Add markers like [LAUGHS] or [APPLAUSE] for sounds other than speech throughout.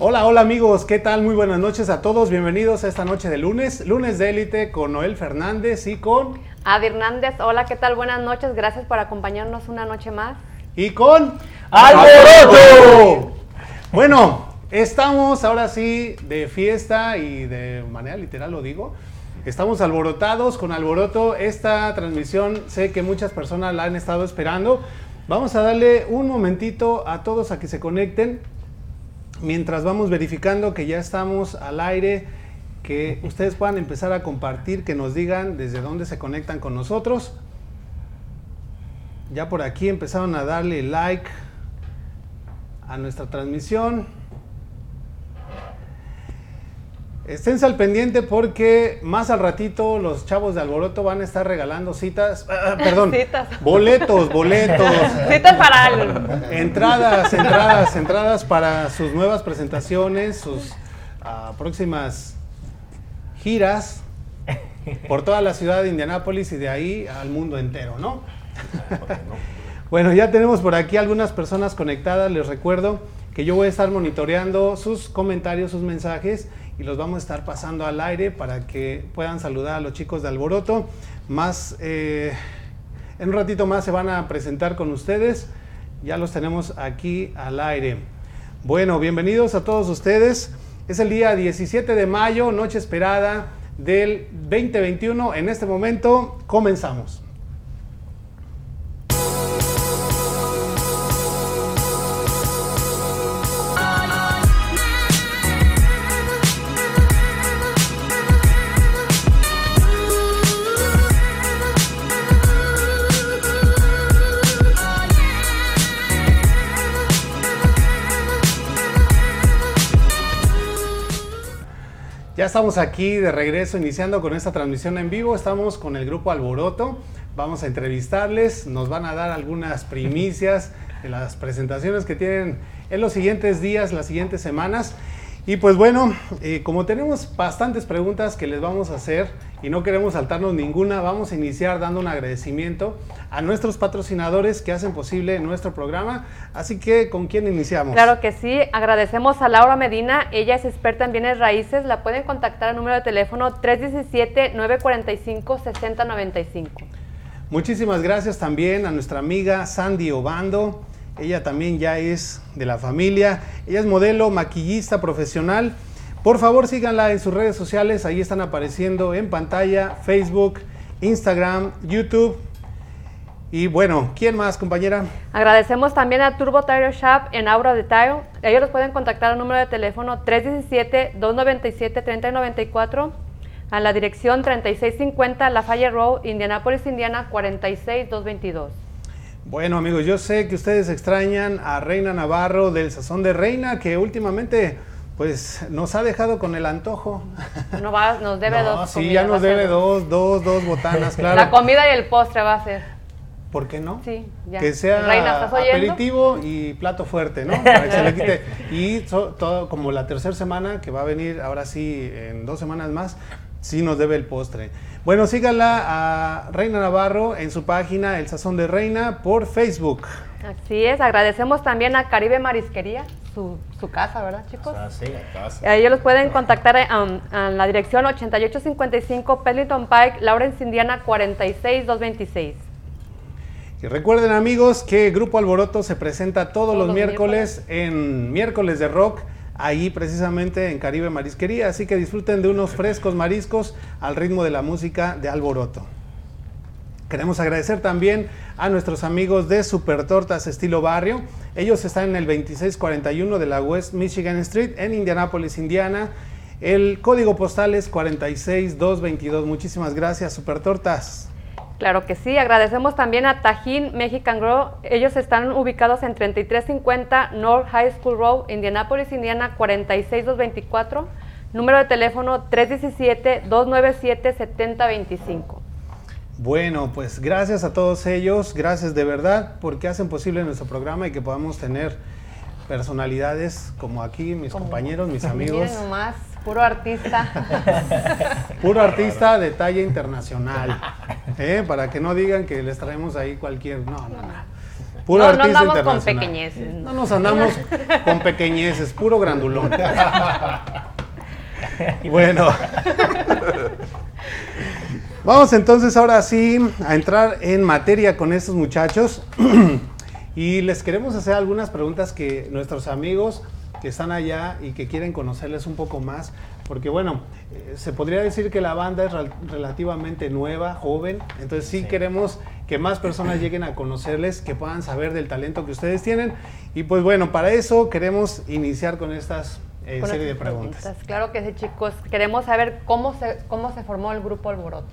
Hola, hola amigos, ¿qué tal? Muy buenas noches a todos, bienvenidos a esta noche de lunes, lunes de élite con Noel Fernández y con... Adi Hernández, hola, ¿qué tal? Buenas noches, gracias por acompañarnos una noche más. Y con... ¡Alboroto! Bueno, estamos ahora sí de fiesta y de manera literal lo digo. Estamos alborotados con alboroto. Esta transmisión sé que muchas personas la han estado esperando. Vamos a darle un momentito a todos a que se conecten mientras vamos verificando que ya estamos al aire, que ustedes puedan empezar a compartir, que nos digan desde dónde se conectan con nosotros. Ya por aquí empezaron a darle like a nuestra transmisión. Esténse al pendiente porque más al ratito los chavos de Alboroto van a estar regalando citas, ah, perdón, [LAUGHS] Citas. boletos, boletos. [LAUGHS] Citas para el... Entradas, entradas, entradas para sus nuevas presentaciones, sus ah, próximas giras por toda la ciudad de Indianápolis y de ahí al mundo entero, ¿no? [LAUGHS] bueno, ya tenemos por aquí algunas personas conectadas. Les recuerdo que yo voy a estar monitoreando sus comentarios, sus mensajes y los vamos a estar pasando al aire para que puedan saludar a los chicos de Alboroto. Más, eh, en un ratito más se van a presentar con ustedes. Ya los tenemos aquí al aire. Bueno, bienvenidos a todos ustedes. Es el día 17 de mayo, noche esperada del 2021. En este momento comenzamos. Estamos aquí de regreso iniciando con esta transmisión en vivo. Estamos con el grupo Alboroto. Vamos a entrevistarles, nos van a dar algunas primicias de las presentaciones que tienen en los siguientes días, las siguientes semanas. Y pues bueno, eh, como tenemos bastantes preguntas que les vamos a hacer y no queremos saltarnos ninguna, vamos a iniciar dando un agradecimiento a nuestros patrocinadores que hacen posible nuestro programa. Así que, ¿con quién iniciamos? Claro que sí, agradecemos a Laura Medina, ella es experta en bienes raíces, la pueden contactar al número de teléfono 317-945-6095. Muchísimas gracias también a nuestra amiga Sandy Obando. Ella también ya es de la familia. Ella es modelo, maquillista profesional. Por favor, síganla en sus redes sociales. Ahí están apareciendo en pantalla Facebook, Instagram, YouTube. Y bueno, ¿quién más, compañera? Agradecemos también a Turbo Tire Shop en Aura Detail. Ellos los pueden contactar al número de teléfono 317-297-3094 a la dirección 3650 Lafayette Road, Indianapolis, Indiana 46222. Bueno, amigos, yo sé que ustedes extrañan a Reina Navarro del Sazón de Reina, que últimamente pues nos ha dejado con el antojo. No va, nos debe No, dos. sí, comidas, ya nos debe dos. dos, dos, botanas, [LAUGHS] claro. La comida y el postre va a ser. ¿Por qué no? Sí, ya. Que sea Reina, aperitivo y plato fuerte, ¿no? Para que se le quite. [LAUGHS] Y so- todo, como la tercera semana, que va a venir ahora sí en dos semanas más, sí nos debe el postre. Bueno, síganla a Reina Navarro en su página El Sazón de Reina por Facebook. Así es, agradecemos también a Caribe Marisquería, su, su casa, ¿verdad, chicos? Ah, sí, casa. Eh, Ellos los pueden contactar a la dirección 8855 Pendleton Pike, Lawrence, Indiana 46226. Y recuerden amigos que Grupo Alboroto se presenta todos, los los miércoles en miércoles de rock, ahí precisamente en Caribe Marisquería, así que disfruten de unos frescos mariscos al ritmo de la música de Alboroto. Queremos agradecer también a nuestros amigos de Super Tortas Estilo Barrio. Ellos están en el 2641 de la West Michigan Street en Indianapolis, Indiana. El código postal es 46222. Muchísimas gracias, Super Tortas. Claro que sí, agradecemos también a Tajín Mexican Grow. Ellos están ubicados en 3350 North High School Road, Indianapolis, Indiana 46224. Número de teléfono 317-297-7025. Bueno, pues gracias a todos ellos, gracias de verdad porque hacen posible nuestro programa y que podamos tener personalidades como aquí, mis Como- compañeros, mis amigos, Miren nomás, puro artista. [LAUGHS] puro artista de talla internacional, ¿eh? para que no digan que les traemos ahí cualquier, no, no, no. Puro no, no artista andamos con pequeñeces. No nos andamos con pequeñeces, puro grandulón. [LAUGHS] bueno. Vamos entonces ahora sí a entrar en materia con estos muchachos. [CLEARS THROAT] y les queremos hacer algunas preguntas que nuestros amigos que están allá y que quieren conocerles un poco más, porque bueno, eh, se podría decir que la banda es rel- relativamente nueva, joven, entonces sí, Sí. queremos que más personas [CLEARS THROAT] lleguen a conocerles, que puedan saber del talento que ustedes tienen, y pues bueno, para eso queremos iniciar con estas eh, serie de estas preguntas. Claro que sí, chicos. Queremos saber cómo se, cómo se formó el grupo Alboroto.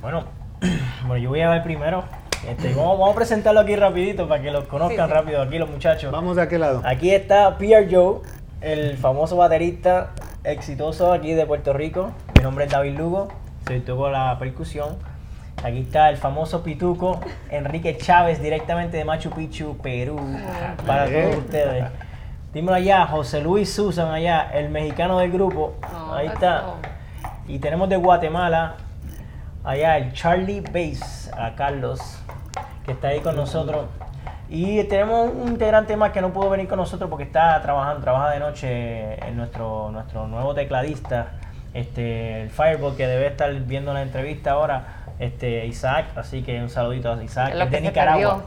Bueno, [CLEARS THROAT] bueno, yo voy a ver primero. Este, vamos, vamos a presentarlo aquí rapidito para que los conozcan Sí, sí. rápido aquí los muchachos. Vamos de aquel lado. Aquí está Pierre Joe, el famoso baterista exitoso aquí de Puerto Rico. Mi nombre es David Lugo, soy toco la percusión. Aquí está el famoso pituco Enrique Chávez, directamente de Machu Picchu, Perú, para Bien. todos ustedes. Dímelo allá, José Luis Susan allá, el mexicano del grupo. No, Ahí está. Y tenemos de Guatemala, allá el Charlie Bass, a Carlos, que está ahí con nosotros. Y tenemos un integrante más que no pudo venir con nosotros porque está trabajando, trabaja de noche en nuestro, nuestro nuevo tecladista, este, el Fireball, que debe estar viendo la entrevista ahora, este, Isaac. Así que un saludito a Isaac, es que de Nicaragua.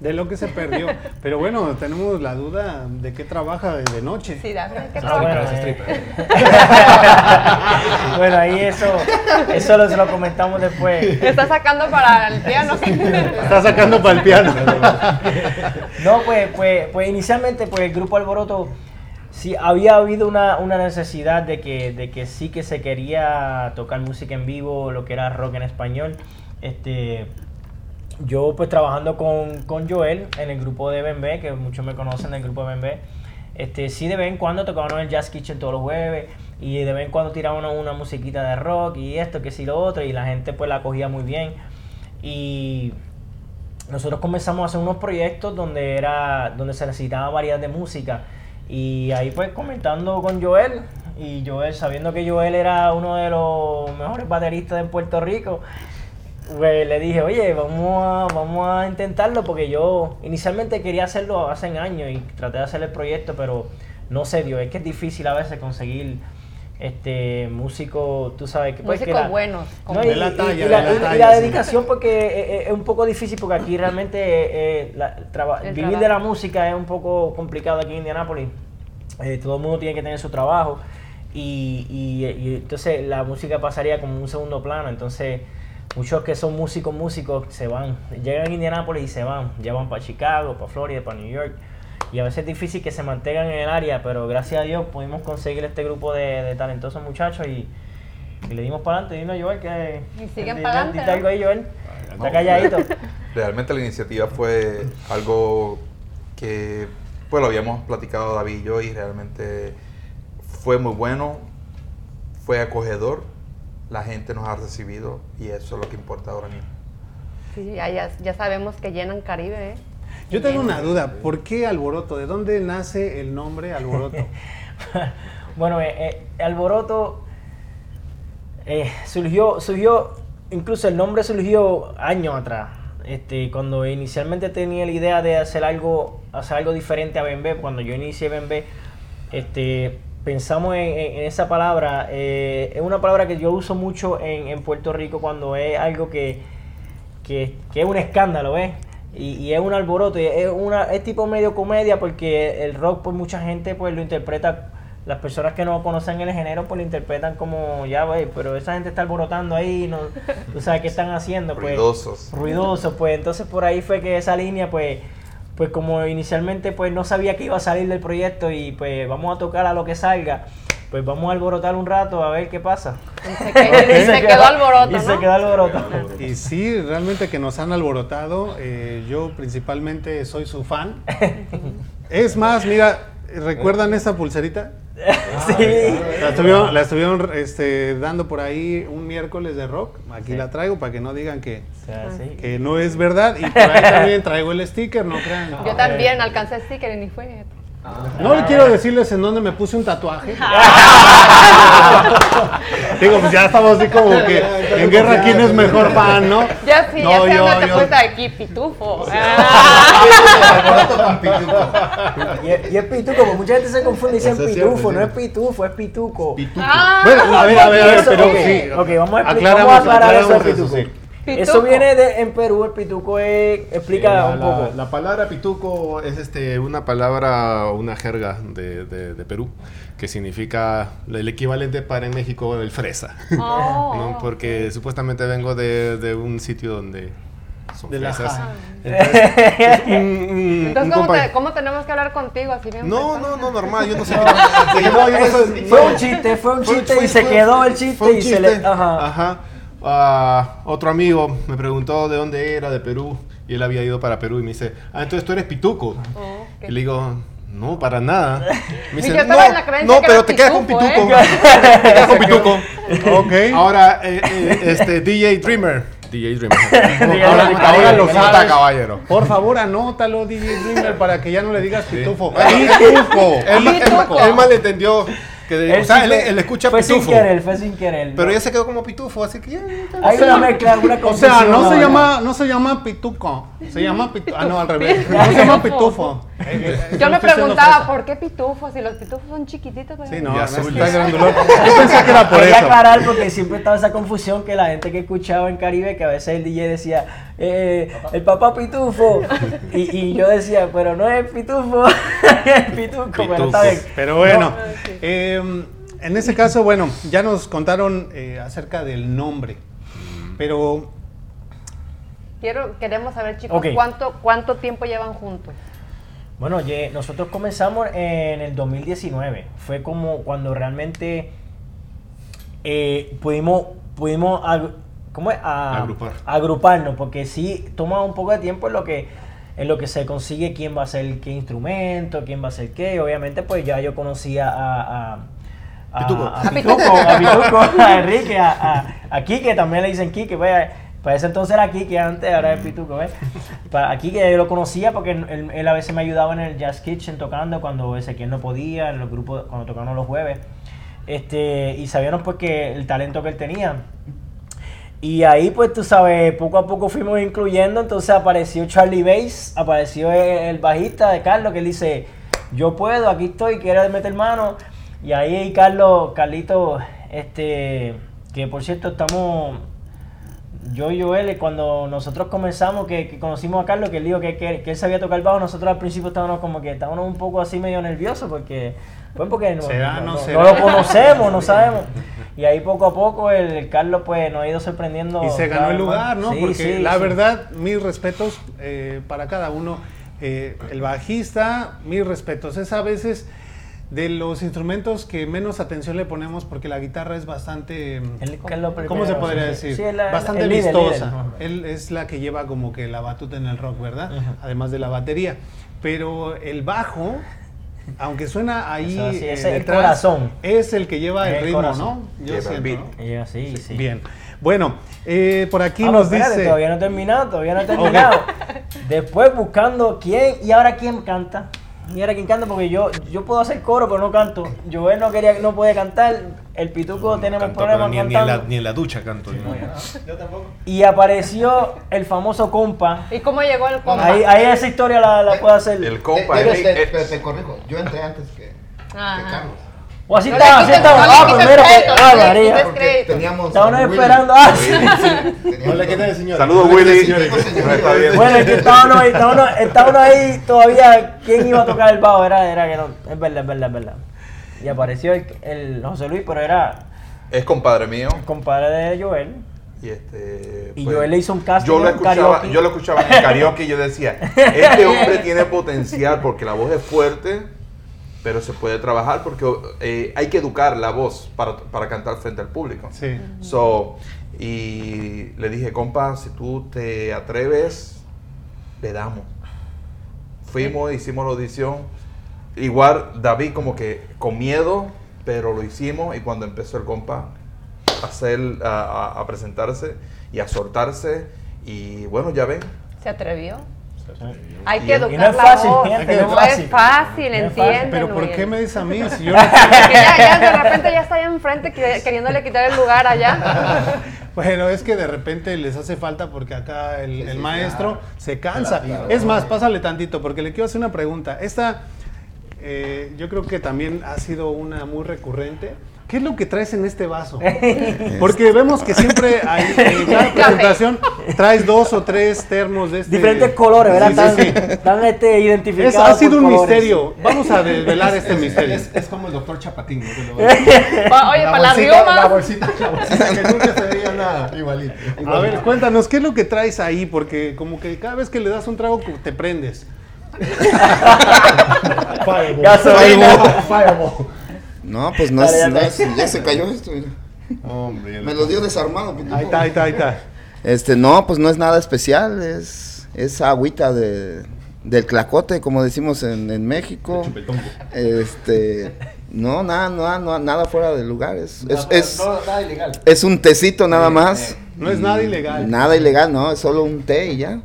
De lo que se perdió. [LAUGHS] Pero bueno, tenemos la duda de qué trabaja de, noche. Sí, ¿qué Ah, trabaja? bueno, eh. [LAUGHS] bueno, ahí eso, eso lo, se lo comentamos después. Está sacando para el piano. Está sacando para el piano. No, pues, pues, pues inicialmente pues el grupo Alboroto sí había habido una, una necesidad de que, de que sí que se quería tocar música en vivo, lo que era rock en español. Este, yo pues trabajando con, con Joel en el grupo de Bembe, que muchos me conocen del grupo de Bembe, este, sí de vez en cuando tocábamos el Jazz Kitchen todos los jueves y de vez en cuando tirábamos una musiquita de rock y esto, que sí lo otro y la gente pues la cogía muy bien. Y nosotros comenzamos a hacer unos proyectos donde era donde se necesitaba variedad de música y ahí pues comentando con Joel y Joel sabiendo que Joel era uno de los mejores bateristas de Puerto Rico pues le dije oye vamos a, vamos a intentarlo porque yo inicialmente quería hacerlo hace años y traté de hacer el proyecto pero no se dio es que es difícil a veces conseguir este músico tú sabes que pues, que Músicos la- buenos. no, De la y- talla, y de la, y sí. dedicación porque eh, eh, es un poco difícil porque aquí realmente eh, la- traba- vivir de la música es un poco complicado aquí en Indianápolis. Eh, todo el mundo tiene que tener su trabajo y, y- y entonces la música pasaría como un segundo plano. Entonces muchos que son músicos, músicos se van, llegan a Indianápolis y se van, ya van para Chicago, para Florida, para New York. Y a veces es difícil que se mantengan en el área, pero gracias a Dios pudimos conseguir este grupo de, de talentosos muchachos y, y le dimos para adelante. Dino Joel que... Y siguen dite ¿no? algo ahí, Joel. No, Está calladito. Realmente la iniciativa fue algo que pues lo habíamos platicado David y yo y realmente fue muy bueno, fue acogedor, la gente nos ha recibido y eso es lo que importa ahora mismo. Sí, ya, ya, ya sabemos que llenan Caribe, ¿eh? Yo tengo una duda, ¿por qué Alboroto? ¿De dónde nace el nombre Alboroto? [LAUGHS] bueno, eh, eh, Alboroto eh, surgió, surgió, incluso el nombre surgió años atrás. Este, cuando inicialmente tenía la idea de hacer algo, hacer algo diferente a Bembe, cuando yo inicié Bembe, este, pensamos en, en- en esa palabra. eh, es una palabra que yo uso mucho en, en Puerto Rico cuando es algo que, que, que es un escándalo, ¿ves? Y, y es un alboroto, y es, una, es tipo medio comedia porque el rock, pues mucha gente pues lo interpreta, las personas que no conocen el género pues lo interpretan como, ya ves, pero esa gente está alborotando ahí, no, tú sabes qué están haciendo, pues Ruidosos. ruidoso, pues entonces por ahí fue que esa línea, pues, pues como inicialmente pues no sabía que iba a salir del proyecto y pues vamos a tocar a lo que salga, pues vamos a alborotar un rato a ver qué pasa. Y se, [LAUGHS] que- y se quedó alboroto, Y ¿no? se quedó alboroto. Y sí, realmente que nos han alborotado. eh, yo principalmente soy su fan. [LAUGHS] Es más, mira, ¿recuerdan esa pulserita? Sí. La estuvieron, la estuvieron, este, dando por ahí un miércoles de rock. Aquí Sí. la traigo para que no digan que, O sea, sí. que no es verdad. Y por ahí también traigo el sticker, no crean. Yo también alcancé sticker y ni fue. No quiero decirles en dónde me puse un tatuaje. [LAUGHS] Digo, pues ya estamos así como que en guerra quién es mejor fan, ¿no? Ya sí, No, ya se yo- yo- cuenta de aquí, pitufo. Ah. Y, es- y es pituco, porque mucha gente se confunde y dicen pitufo, no es pitufo, es pituco. Bueno, a ver, a ver, a ver, pero ok, sí. ok, vamos a, explicar, Aclaramos- vamos a aclarar eso aclaramos de eso, pituco. Pituco. Eso viene de en Perú, el pituco es, explica Eh, la, un la- poco. la palabra pituco es este, una palabra, una jerga de, de- de Perú, que significa el equivalente para en México del fresa. Oh. [LAUGHS] ¿no? Porque supuestamente vengo de, de un sitio donde son De la fresas. Entonces, [LAUGHS] un- un- Entonces, un ¿cómo, te- cómo tenemos que hablar contigo así bien? No, no, no, normal, yo no sé. No, [LAUGHS] no fue un chiste, fue un chiste fue- y se fue- quedó el chiste fue un y se le. chiste. Ajá. Ajá. Ah, otro amigo me preguntó de dónde era, de Perú, y él había ido para Perú y me dice, ah, entonces tú eres pituco. Oh. Y le digo, no, para nada. [LAUGHS] Me creencia no, que pero te quedas con pituco. ¿eh? [LAUGHS] [LAUGHS] te quedas con pituco. Ok. Ahora, eh, eh, este, DJ Dreamer. DJ Dreamer. Ahora, ahora lo ¿Cómo está, sabes. caballero? Por favor, anótalo, DJ Dreamer, para que ya no le digas pitufo. Sí. Pitufo. Él, él- Pituco. él malentendió. Que de- o sea, sí él, fue- él escucha fue pitufo. sin querer, fue sin querer. Pero no. ya se quedó como pitufo, así que ya. Hay una mezcla, una O sea, confusión no se llama, no se llama pituco, se llama pitufo. Ah, no, al revés. [LAUGHS] No se llama pitufo. Yo me preguntaba. ¿por qué pitufos? Si los pitufos son chiquititos. ¿verdad? Sí, no, no, está grandulón. Yo pensé que era por Quería eso. aclarar porque siempre estaba esa confusión que la gente que escuchaba en Caribe, que a veces el DJ decía, eh, el papá pitufo. Y, y yo decía, pero no es pitufo, [LAUGHS] es pituco, pero está bien. Pero bueno, No, eh, en ese caso, bueno, ya nos contaron eh, acerca del nombre. Pero Quiero, queremos saber, chicos. ¿cuánto, ¿cuánto tiempo llevan juntos? Bueno, ye- nosotros comenzamos en el 2019. Fue como cuando realmente eh, pudimos, pudimos ¿cómo es? A- Agrupar. agruparnos, porque sí toma un poco de tiempo en lo que en lo que se consigue quién va a ser qué instrumento, quién va a ser qué. Obviamente, pues ya yo conocía a, a, a, Pituco. a Pituco, a Pituco, [LAUGHS] a Enrique, a, a, a Quique, también le dicen Quique, vaya. Para ese entonces era Quique, antes ahora es Pituco, ¿ves? Para que yo lo conocía porque él, él a veces me ayudaba en el Jazz Kitchen tocando cuando Ezequiel no podía, en los grupos, cuando tocábamos los jueves. Este, y sabíamos pues que el talento que él tenía. Y ahí pues tú sabes, poco a poco fuimos incluyendo, entonces apareció Charlie Bass, apareció el, bajista de Carlos que él dice, yo puedo, aquí estoy, quiero meter mano. Y ahí Carlos, Carlito, este, que por cierto estamos, yo y Joel, cuando nosotros comenzamos, que, que conocimos a Carlos, que él dijo que, que, que él sabía tocar bajo, nosotros al principio estábamos como que estábamos un poco así medio nerviosos porque, pues porque no, ¿Será, no no- será? no lo conocemos, no [LAUGHS] sabemos. Y ahí poco a poco el, Carlos pues nos ha ido sorprendiendo. y se ganó el lugar, ¿no? Sí, Porque sí, la sí. verdad, mis respetos eh, para cada uno. Eh, el bajista, mis respetos. Es a veces de los instrumentos que menos atención le ponemos porque la guitarra es bastante... El ¿Cómo se primero, podría sí, decir? sí, la- Bastante el líder, vistosa. líder. Él es la que lleva como que la batuta en el rock, ¿verdad? Ajá. Además de la batería. Pero el bajo, aunque suena ahí Eso sí, eh, es el detrás, corazón. es el que lleva el, El ritmo, corazón. ¿no? Yo Lleva el siento, beat. ¿no? Yo, sí, sí. Bien. Bueno, eh, por aquí Ah, nos espérate, dice... Todavía no he terminado, todavía no he terminado. [LAUGHS] Después buscando quién y ahora quién canta. Y ahora quién canta porque yo, yo puedo hacer coro pero no canto. Joel no quería, no puede cantar. El pituco tenemos Canto, problemas pero ni, ni en la, cantando. ni en la ducha canto. yo. Y apareció el famoso compa. ¿Y cómo llegó el compa? Ahí, ahí esa historia la, la puedo hacer. El compa, Te- Enrique, eh, te- te corrijo, yo entré antes que, que Ajá. Carlos. O así No estaba, así estaba. Ah, que. crédito, Ah, María. teníamos. Estaban esperando. Ah, sí. Teníamos- No le quites, señor. Saludos, Willy. Bueno, es que estábamos ahí, estábamos, estábamos ahí todavía. ¿Quién iba a tocar el bajo? Era, era que no. Es verdad, es verdad, es verdad. Y apareció el, el José Luis, pero era es compadre mío. compadre de Joel. Y, este, Y pues, Joel le hizo un casting Yo lo en escuchaba, karaoke. yo lo escuchaba en el karaoke y yo decía, este hombre [LAUGHS] tiene potencial porque la voz es fuerte, pero se puede trabajar porque eh, hay que educar la voz para, para cantar frente al público. Sí. So, y le dije, compa, si tú te atreves, le damos. Fuimos, hicimos la audición. Igual David como que con miedo, pero lo hicimos y cuando empezó el compa a, hacer, a, a- a presentarse y a soltarse y bueno, ya ven, ¿Se atrevió? Hay Y que y educar no es la fácil, voz. gente, no, no es es fácil. entienden. Pero ¿por qué me dices a mí? Si yo [LAUGHS] no- Porque ya, ya de repente ya está allá enfrente que- queriéndole quitar el lugar allá. [LAUGHS] Bueno, es que de repente les hace falta porque acá el, el sí, maestro claro. se cansa. Claro. Es más, pásale tantito porque le quiero hacer una pregunta. Esta, eh, yo creo que también ha sido una muy recurrente. ¿Qué es lo que traes en este vaso? [LAUGHS] Porque vemos que siempre hay, [LAUGHS] en cada presentación traes dos o tres termos de este. Diferentes colores, ¿verdad? Sí, sí, sí. este, Es- ha sido un colores. misterio. Vamos a desvelar este misterio. Es, es como el doctor Chapatín. ¿no? [LAUGHS] Oye, para la rioma. bolsita, la bolsita que nunca se veía nada. Igualito. A ver, cuéntanos, ¿qué es lo que traes ahí? Porque como que cada vez que le das un trago te prendes. Fireball. Gasolina. Fireball. No, pues no [LAUGHS] Dale, es, ya no ya se cayó esto. mira. Hombre, Me lo dio desarmado. pendejo. Ahí está, ahí está, ahí está. Este, no, pues no es nada especial, es, es agüita de, del clacote, como decimos en, en México. Este, no, nada, nada, nada, nada fuera de lugar, es, es, es, No, nada ilegal. es un tecito nada más. No es nada ilegal. Nada ilegal, no, es solo un té y ya.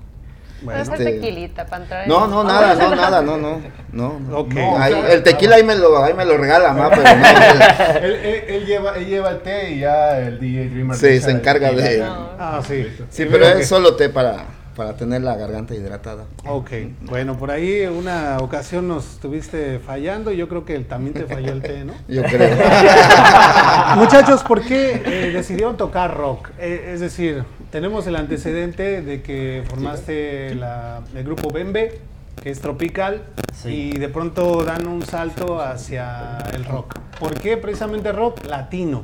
Ser este- tequilita para entrar en- No, no, nada, no, nada, no, no, no. no. Ok. Ahí- el tequila ahí me lo, ahí me lo regala, ma, pero no, [LAUGHS] Él, él- él lleva, él lleva el té y ya el DJ Dreamer. Sí, se encarga de- No. Ah, sí. Sí, pero es solo té para, para tener la garganta hidratada. Ok, bueno, por ahí una ocasión nos estuviste fallando y yo creo que también te falló el té, ¿no? [LAUGHS] Yo creo. [LAUGHS] Muchachos, ¿por qué eh, decidieron tocar rock? Eh, es decir, tenemos el antecedente de que formaste la- el grupo Bembe, que es tropical, Sí. y de pronto dan un salto hacia el rock. ¿Por qué precisamente rock latino?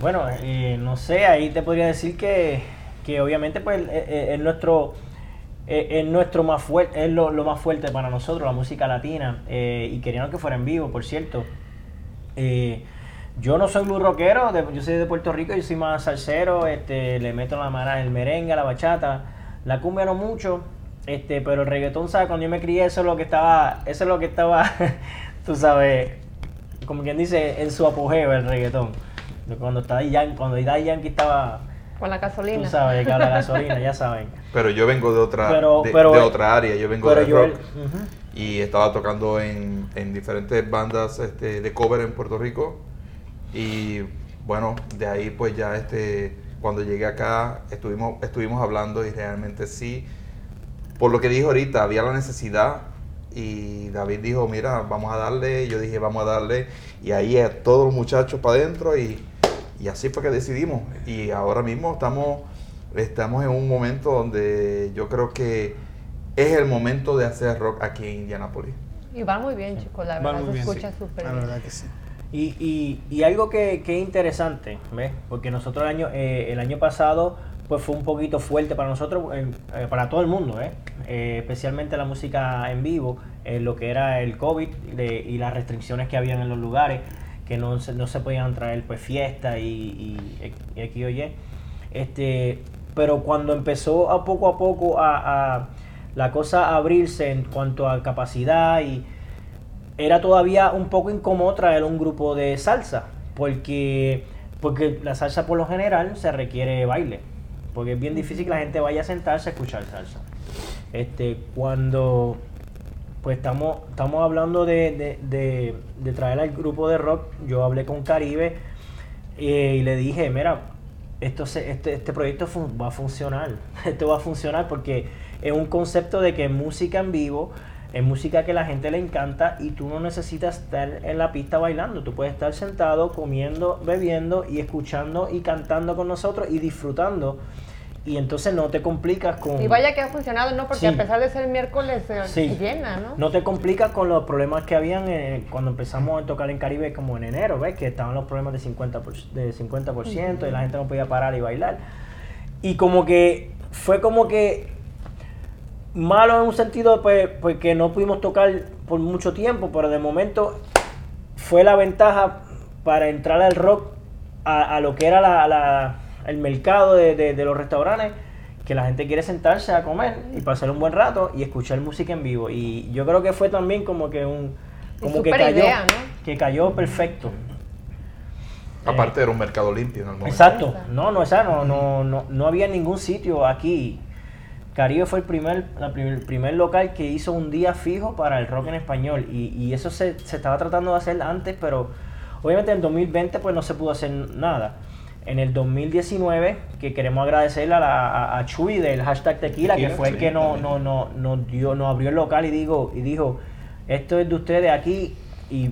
Bueno, eh, no sé, ahí te podría decir que, que obviamente pues eh, eh, es nuestro es nuestro más fuerte, es lo, lo más fuerte para nosotros, la música latina, eh, y queríamos que fuera en vivo, por cierto. Eh, yo no soy blues rockero, de- yo soy de Puerto Rico, yo soy más salsero, este, le meto la mano el merengue, la bachata, la cumbia no mucho, este, pero el reggaetón, ¿sabes? Cuando yo me crié, eso es lo que estaba, eso es lo que estaba, [LAUGHS] tú sabes, como quien dice, en su apogeo el reggaetón. Cuando está Yan- cuando Daddy Yankee estaba, Con la tú gasolina. sabes, que habla gasolina, ya saben. [LAUGHS] Pero yo vengo de otra, Pero- de, pero- de otra área, yo vengo de rock y estaba tocando en, en diferentes bandas este, de cover en Puerto Rico y bueno, de ahí pues ya este, cuando llegué acá estuvimos, estuvimos hablando y realmente sí, por lo que dijo ahorita, había la necesidad y David dijo, mira, vamos a darle, yo dije, vamos a darle y ahí a todos los muchachos para adentro y, y así fue que decidimos y ahora mismo estamos, estamos en un momento donde yo creo que es el momento de hacer rock aquí en Indianapolis. Y va muy bien, chicos, la verdad se escucha sí. súper La bien. verdad que sí. Y, y, y algo que, que es interesante, ¿ves? Porque nosotros el año, eh, el año pasado pues fue un poquito fuerte para nosotros, eh, para todo el mundo, ¿eh? Eh, especialmente la música en vivo, lo que era el COVID y las restricciones que habían en los lugares, que no se, no se podían traer pues fiestas y, y, y X o Y. Este, pero cuando empezó a poco a poco a, a la cosa a abrirse en cuanto a capacidad y era todavía un poco incómodo traer un grupo de salsa, porque, porque la salsa por lo general se requiere baile, porque es bien difícil que la gente vaya a sentarse a escuchar salsa. Este, cuando pues estamos, estamos hablando de, de- de- de traer al grupo de rock, yo hablé con Caribe eh, y le dije, mira, esto se- este, este proyecto va a funcionar, [LAUGHS] esto va a funcionar porque es un concepto de que música en vivo, es música que la gente le encanta y tú no necesitas estar en la pista bailando, tú puedes estar sentado comiendo, bebiendo y escuchando y cantando con nosotros y disfrutando y entonces no te complicas con... Y vaya que ha funcionado, ¿no? Porque Sí. a pesar de ser miércoles, se Sí. llena, ¿no? No te complicas con los problemas que habían eh, cuando empezamos a tocar en Caribe como en enero, ¿ves? Que estaban los problemas de 50%, por- de 50% y la gente no podía parar y bailar. Y como que fue como que malo en un sentido, pues, pues que no pudimos tocar por mucho tiempo, pero de momento fue la ventaja para entrar al rock a, a lo que era la- la- el mercado de, de- de los restaurantes, que la gente quiere sentarse a comer y pasar un buen rato y escuchar música en vivo. Y yo creo que fue también como que un... Como que cayó, idea, ¿no? que cayó perfecto. Aparte era un mercado limpio en el momento. Exacto. No, no, esa, no, no, no, no había ningún sitio aquí. Caribe fue el primer, el primer local que hizo un día fijo para el rock en español y, y eso se, se estaba tratando de hacer antes, pero obviamente en el 2020 pues no se pudo hacer nada. En el 2019, que queremos agradecerle a, la- a, a Chuy del hashtag Tequila, que fue el que nos no, no, nos dio, nos abrió el local y, digo, y dijo, esto es de ustedes aquí y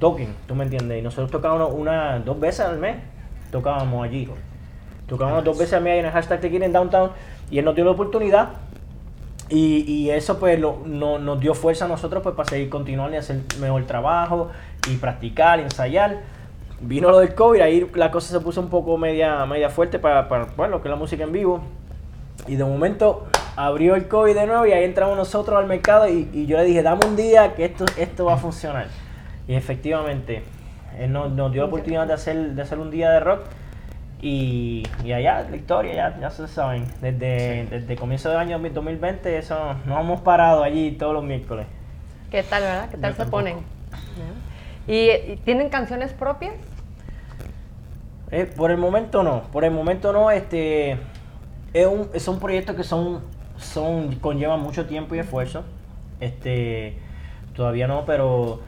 toquen, ¿tú me entiendes? Y nosotros tocábamos una, dos veces al mes, tocábamos allí. Tocábamos dos veces al mes ahí en el hashtag Tequila en Downtown y él nos dio la oportunidad y, y eso pues lo- no- nos dio fuerza a nosotros pues para seguir continuando y hacer mejor trabajo y practicar y ensayar. Vino lo del COVID, ahí la cosa se puso un poco media, media fuerte para, para bueno, lo que es la música en vivo. Y de momento abrió el COVID de nuevo y ahí entramos nosotros al mercado y, y yo le dije, dame un día que esto, esto va a funcionar. Y efectivamente, él nos, nos dio la oportunidad de hacer, de hacer un día de rock y, y allá la historia, ya, ya se saben, desde, desde comienzo del año 2020 eso nos hemos parado allí todos los miércoles. ¿Qué tal, verdad? ¿Qué tal Yo se tampoco. ponen? ¿Y, y tienen canciones propias? Eh, por el momento no, por el momento no, este es un, son proyectos que son, son, conllevan mucho tiempo y esfuerzo. Este todavía no, pero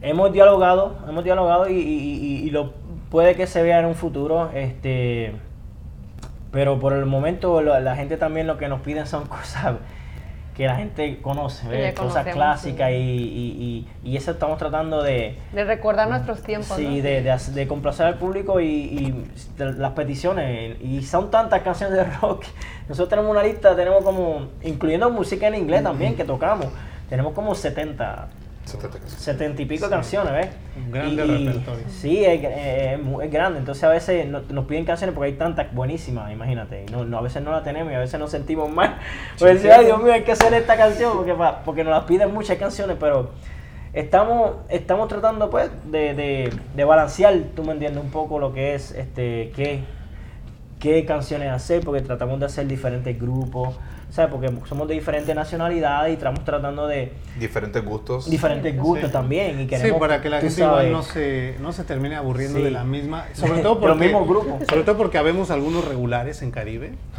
hemos dialogado, hemos dialogado y, y- y- y lo puede que se vea en un futuro. Este pero por el momento la, la gente también lo que nos piden son [LAUGHS] cosas que la gente conoce, cosas clásicas sí. y, y, y, y eso estamos tratando de, De recordar nuestros tiempos, Sí, ¿no? de, de, complacer al público y, las peticiones. Y son tantas canciones de rock. [LAUGHS] Nosotros tenemos una lista, tenemos como, incluyendo música en inglés también que tocamos, tenemos como 70, 70 canciones. 70 y pico canciones, ¿ves? Un grande Y- repertorio. Sí, es, es mu- es grande. Entonces a veces no- nos piden canciones porque hay tantas buenísimas, imagínate. Y no, no, a veces no la tenemos y a veces nos sentimos mal. Porque decir, ay Dios mío, hay que hacer esta canción porque, pa- porque nos las piden muchas canciones, pero estamos, estamos tratando pues de, de, de balancear, tú me entiendes, un poco lo que es este qué, qué canciones hacer, porque tratamos de hacer diferentes grupos, ¿sabes? Porque somos de diferentes nacionalidades y estamos tratando de Diferentes gustos. diferentes gustos Sí. también. Y Sí, queremos, para que la gente igual sabes, no se, no se termine aburriendo Sí. de la misma. Sobre todo [LAUGHS] porque. los mismos grupos. Sobre todo porque habemos algunos regulares en Caribe. [LAUGHS]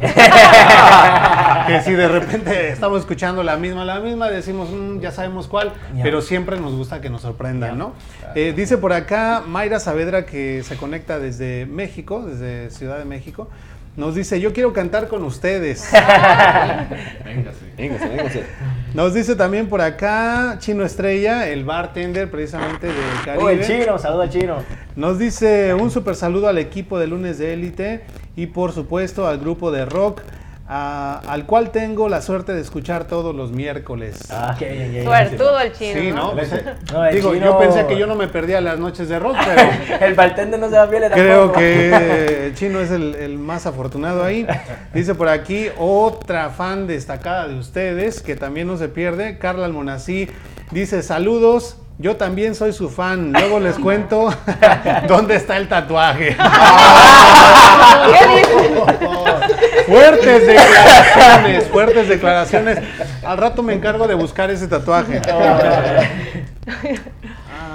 que si de repente estamos escuchando la misma, la misma, decimos, "Mm, ya sabemos cuál, Ya. pero siempre nos gusta que nos sorprendan, ¿no? Eh, dice por acá Mayra Saavedra que se conecta desde México, desde Ciudad de México. Nos dice, yo quiero cantar con ustedes. [LAUGHS] Véngase, véngase. Nos dice también por acá Chino Estrella, el bartender precisamente de Caribe. Oh, el chino, saluda al chino. Nos dice un super saludo al equipo de lunes de élite y por supuesto al grupo de rock a- al cual tengo la suerte de escuchar todos los miércoles. Ah, qué bien, qué bien. Suertudo el chino, sí, ¿no? ¿no? Pues, eh, No, el digo, chino- yo pensé que yo no me perdía las noches de rock, pero [LAUGHS] El bartender no se la pierde creo tampoco. que [LAUGHS] Chino es el, el más afortunado ahí. Dice por aquí otra fan destacada de ustedes que también no se pierde, Carla Almonací. Dice saludos. Yo también soy su fan. Luego les cuento [LAUGHS] dónde está el tatuaje. ¿Qué dice? Fuertes declaraciones, fuertes declaraciones. Al rato me encargo de buscar ese tatuaje. [LAUGHS]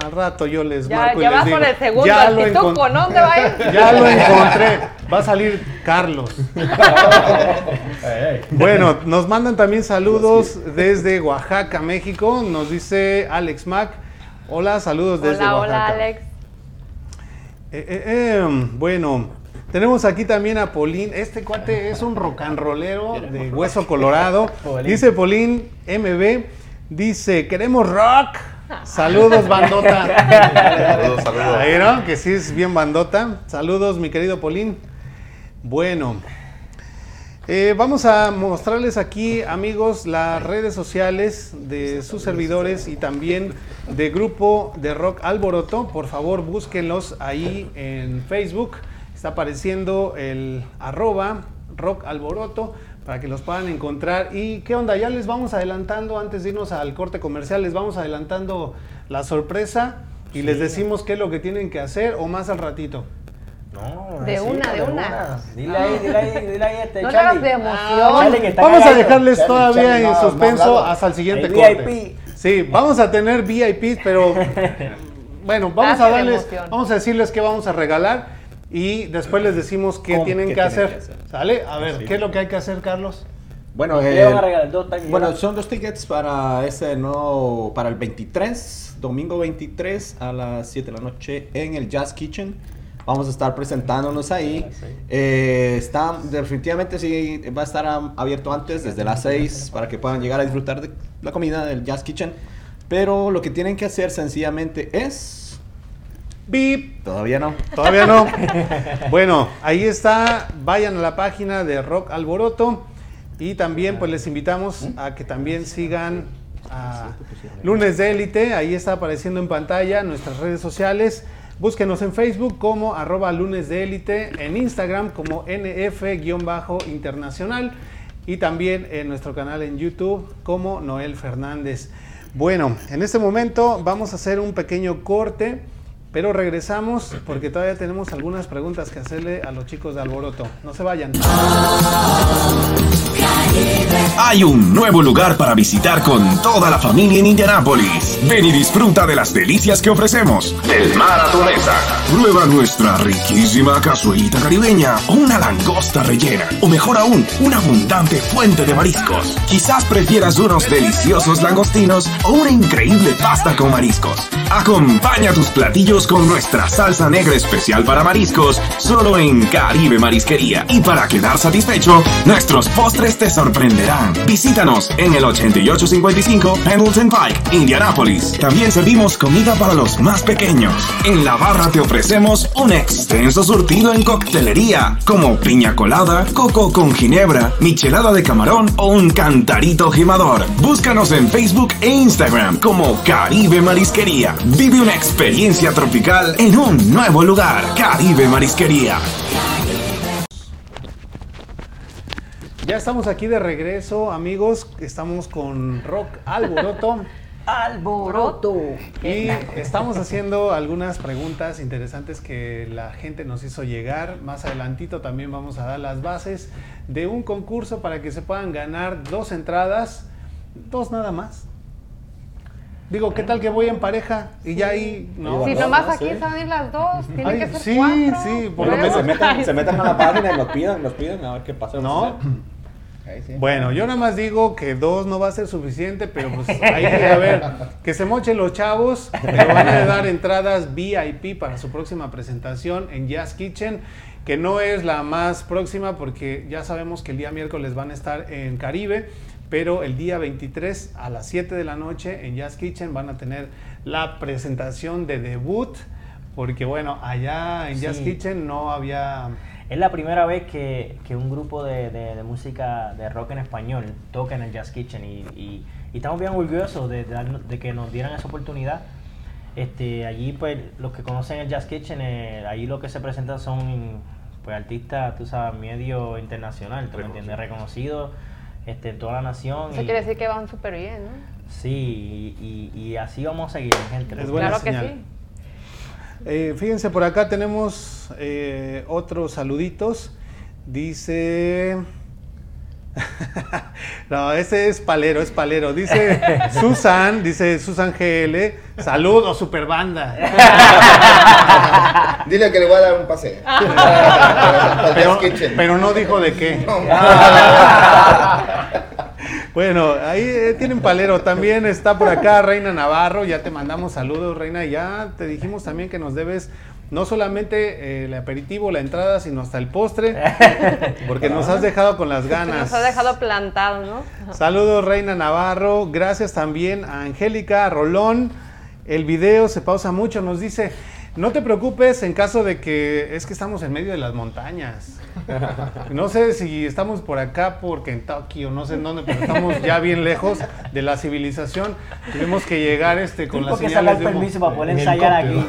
Al rato yo les Ya, marco y ya les vas digo. el segundo, ya lo pituco, encon- ¿no? ¿Dónde va a [LAUGHS] ir? Ya lo encontré. Va a salir Carlos. Bueno, nos mandan también saludos desde Oaxaca, México. Nos dice Alex Mac. Hola, saludos desde Hola, Oaxaca. hola, Alex. Eh, eh, eh, bueno, tenemos aquí también a Polín. Este cuate es un rock and rollero de hueso colorado. [LAUGHS] Dice Polín MB. Dice, queremos rock. Saludos, bandota. [LAUGHS] Saludos, saludos. Ahí, ¿no? Que sí es bien bandota. Saludos, mi querido Polín. Bueno, eh, vamos a mostrarles aquí, amigos, las redes sociales de sus servidores y también de grupo de rock Alboroto. Por favor, búsquenlos ahí en Facebook. Está apareciendo el arroba rock alboroto para que los puedan encontrar. ¿Y qué onda? Ya les vamos adelantando, antes de irnos al corte comercial, les vamos adelantando la sorpresa y les decimos qué es lo que tienen que hacer o más al ratito. No, De sí, una, de una. Dile ahí, dile ahí, dile ahí este No hagas de emoción. Ah, está Vamos a dejarles Charlie, todavía Charlie, en no, suspenso hasta el siguiente El corte. VIP. Sí, vamos a tener VIPs, pero [LAUGHS] bueno, vamos Hace a darles, emoción. vamos a decirles qué vamos a regalar y después les decimos qué tienen ¿Qué que tienen hacer. que hacer? ¿Sale? A ver, Sí. ¿qué es lo que hay que hacer, Carlos? Bueno, van eh, regalar dos tickets. bueno, son dos tickets para ese no para el 23, domingo 23 a las 7 de la noche en el Jazz Kitchen. Vamos a estar presentándonos ahí. Eh, está definitivamente sí va a estar abierto antes desde las 6 para que puedan llegar a disfrutar de la comida del Jazz Kitchen. Pero lo que tienen que hacer sencillamente es Bip. todavía no. Todavía no. [LAUGHS] Bueno, ahí está. Vayan a la página de Rock Alboroto. Y también pues les invitamos a que también sigan a Lunes de Élite. Ahí está apareciendo en pantalla nuestras redes sociales. Búsquenos en Facebook como arroba lunes de élite, en Instagram como nf-internacional y también en nuestro canal en YouTube como Noel Fernández. Bueno, en este momento vamos a hacer un pequeño corte, pero regresamos porque todavía tenemos algunas preguntas que hacerle a los chicos de Alboroto. No se vayan. Hay un nuevo lugar para visitar con toda la familia en Indianápolis. Ven y disfruta de las delicias que ofrecemos. Del mar a tu mesa. Prueba nuestra riquísima cazuelita caribeña o una langosta rellena. O mejor aún, una abundante fuente de mariscos. Quizás prefieras unos deliciosos langostinos o una increíble pasta con mariscos. Acompaña tus platillos con nuestra salsa negra especial para mariscos, solo en Caribe Marisquería. Y para quedar satisfecho, nuestros postres te sorprenderán. Visítanos en el 8855 Pendleton Pike, Indianapolis. También servimos comida para los más pequeños. En la barra te ofrecemos un extenso surtido en coctelería, como piña colada, coco con ginebra, michelada de camarón o un cantarito gimador. Búscanos en Facebook e Instagram como Caribe Marisquería. Vive una experiencia tropical en un nuevo lugar. Caribe Marisquería. Ya estamos aquí de regreso, amigos. Estamos con Rock Alboroto. [LAUGHS] Alboroto. Y estamos haciendo algunas preguntas interesantes que la gente nos hizo llegar. Más adelantito también vamos a dar las bases de un concurso para que se puedan ganar dos entradas, dos nada más. Digo, ¿qué tal que voy en pareja? Y ya ahí, ¿no? Si No, nomás no, aquí sí. saben las dos, tienen Ay, que ser sí, cuatro. sí, por Por lo menos se metan, se metan a la página y nos pidan, nos pidan a ver qué pasa. ¿No? Ahí sí. Bueno, yo nada más digo que dos no va a ser suficiente, pero pues [LAUGHS] ahí a ver, que se mochen los chavos, pero van a dar entradas VIP para su próxima presentación en Jazz Kitchen, que no es la más próxima porque ya sabemos que el día miércoles van a estar en Caribe, pero el día 23 a las 7 de la noche en Jazz Kitchen van a tener la presentación de debut, porque bueno, allá en Jazz Sí. Kitchen no había... Es la primera vez que, que un grupo de, de- de música de rock en español toca en el Jazz Kitchen y, y- y estamos bien orgullosos de, que nos dieran esa oportunidad. Este, allí, pues, los que conocen el Jazz Kitchen, eh, allí lo que se presentan son pues, artistas, tú sabes, medio internacional, ¿tú me entiendes? Reconocidos este, en toda la nación. Eso y- quiere decir que van súper bien, ¿no? Sí, y, y- y así vamos a seguir, gente. Es buena claro señal. que sí. Eh, fíjense, por acá tenemos eh, otros saluditos. Dice. [LAUGHS] no, ese es palero, es palero. Dice [LAUGHS] Susan, dice Susan GL. Saludos, super banda. [LAUGHS] Dile que le voy a dar un pase. Al pero, pero no dijo de qué. Bueno, ahí eh, tienen palero. También está por acá Reina Navarro. Ya te mandamos saludos, Reina. Ya te dijimos también que nos debes no solamente eh, el aperitivo, la entrada, sino hasta el postre. [LAUGHS] Porque nos has dejado con las ganas. Nos ha dejado plantados, ¿no? Saludos, Reina Navarro. Gracias también a Angélica Rolón. El video se pausa mucho. Nos dice, no te preocupes en caso de que es que estamos en medio de las montañas. [LAUGHS] No sé si estamos por acá, por Kentucky o no sé en dónde, pero estamos ya bien lejos de la civilización. Tuvimos que llegar este, con las Tengo que sacar señales de permiso para poder En ensayar aquí.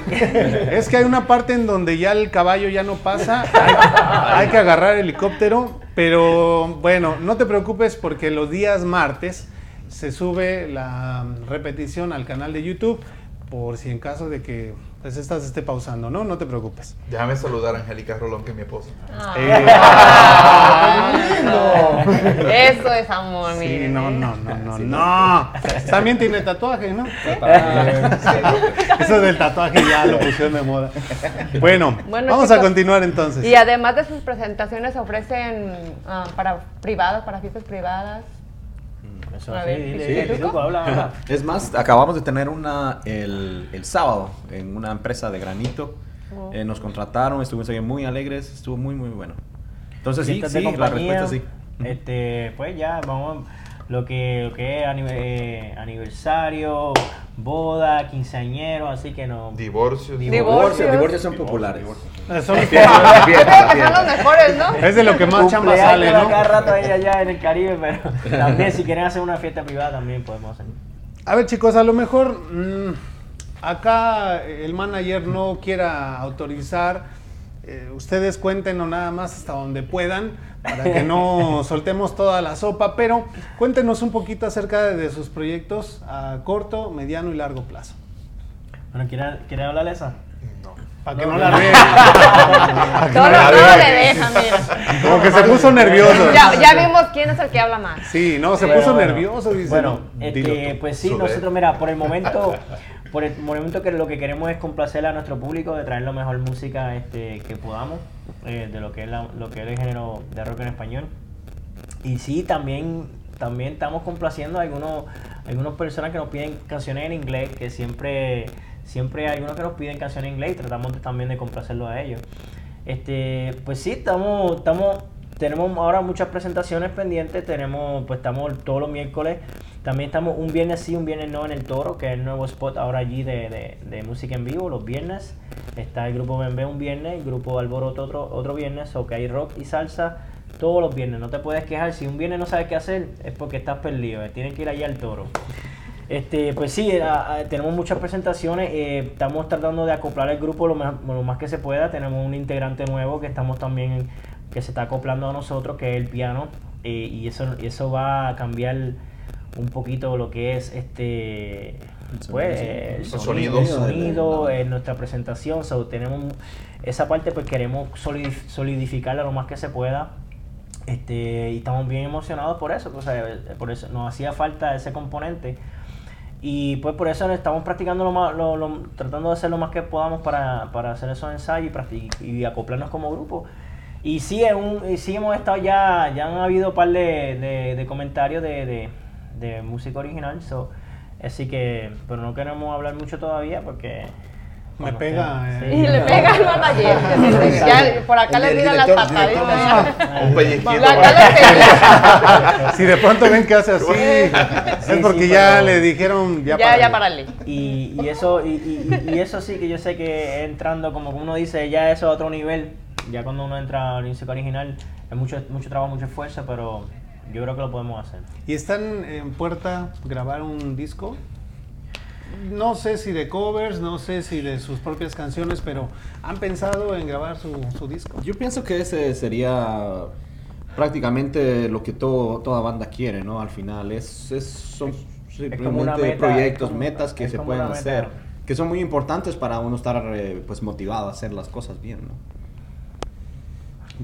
Es que hay una parte en donde ya el caballo ya no pasa, [LAUGHS] hay, hay que agarrar helicóptero, pero bueno, no te preocupes porque los días martes se sube la repetición al canal de YouTube por si en caso de que pues esta se esté pausando, ¿no? No te preocupes. Déjame saludar a Angélica Rolón, que es mi esposa. Eh, [LAUGHS] Eso es amor, sí, miren, no, no, no, no, no. También tiene tatuaje, ¿no? Eso del tatuaje ya lo pusieron de moda. Bueno, Bueno, vamos a continuar entonces. Y además de sus presentaciones, ofrecen ah, para privadas, para fiestas privadas. Eso A sí, ver, dile, ¿sí, dile, Pituco? Pituco, habla, habla. [LAUGHS] Es más, acabamos de tener una el, el sábado en una empresa de granito. Oh. Eh, nos contrataron, estuvimos ahí muy alegres, estuvo muy, muy bueno. Entonces, sí, sí, la respuesta sí. Este, pues ya, vamos, lo que, lo que es anive- eh, aniversario, boda, quinceañero, así que no. Divorcios. Divorcios. divorcios son populares. Son- Son los mejores, ¿no? es de lo que más chamba sale, ¿no? Cada rato ahí allá en el Caribe, pero también si quieren hacer una fiesta privada también podemos hacer. A ver, chicos, a lo mejor mm, acá el manager no quiera autorizar. eh, ustedes cuéntenos nada más hasta donde puedan para que no [LAUGHS] soltemos toda la sopa, pero cuéntenos un poquito acerca de, de sus proyectos a corto, mediano y largo plazo. Bueno, ¿quiere, ¿quiere hablar esa? [LAUGHS] Para que no, la vean. Todo, no la todo vean. le dejan, mira. Como que se puso nervioso. Ya, ya vimos quién es el que habla más. Sí, no, se puso bueno. nervioso, dice. Bueno, no, este, pues sí, nosotros, mira, por el momento, por el momento que lo que queremos es complacer a nuestro público, de traer la mejor música este, que podamos, eh, de lo que es la- lo que es el género de rock en español. Y sí, también, también estamos complaciendo a algunos, algunas personas que nos piden canciones en inglés, que siempre, siempre hay algunos que nos piden canciones en inglés y tratamos también de complacerlo a ellos. Este, pues sí, estamos, estamos, tenemos ahora muchas presentaciones pendientes, tenemos, pues estamos todos los miércoles, también estamos un viernes sí, un viernes no en el Toro, que es el nuevo spot ahora allí de, de- música en vivo, los viernes, está el grupo Bembe un viernes, el grupo Alboroto otro, otro viernes, o que hay rock y salsa todos los viernes, no te puedes quejar, si un viernes no sabes qué hacer, es porque estás perdido, eh, tienes que ir allá al Toro. Este, pues sí, a- a- tenemos muchas presentaciones. eh, estamos tratando de acoplar el grupo lo más, lo más que se pueda. Tenemos un integrante nuevo que estamos también que se está acoplando a nosotros, que es el piano. eh, y eso, y eso va a cambiar un poquito lo que es este pues, el sonido, sonido. el sonido en nuestra presentación. So, tenemos esa parte, pues queremos solidif- solidificarla lo más que se pueda. Este, y estamos bien emocionados por eso, pues, por eso nos hacía falta ese componente. Y pues por eso estamos practicando lo más, lo- lo- tratando de hacer lo más que podamos para, para hacer esos ensayos y, y acoplarnos como grupo. Y sí, es un, y sí hemos estado ya, ya han habido un par de, de- de comentarios de, de- de música original, so, así que, pero no queremos hablar mucho todavía porque... Me bueno, pega, sí. eh. Y le pega al manager. [LAUGHS] Ya, por acá le tiran las pataditas. Un pellizquito. Acá le [LAUGHS] pegan. Si de pronto ven que hace así, es Sí, porque sí, ya pero- le dijeron ya, Ya, párale. Y, y eso y, y- y eso sí que yo sé que entrando como uno dice ya eso a otro nivel ya cuando uno entra al música original es mucho mucho trabajo mucho esfuerzo pero yo creo que lo podemos hacer ¿Y están en puerta grabar un disco? No sé si de covers, no sé si de sus propias canciones, pero ¿han pensado en grabar su, su disco? Yo pienso que ese sería prácticamente lo que todo, toda banda quiere, ¿no? Al final, es, es- son simplemente meta, proyectos, es como- metas que es se pueden hacer, que son muy importantes para uno estar eh, pues motivado a hacer las cosas bien, ¿no?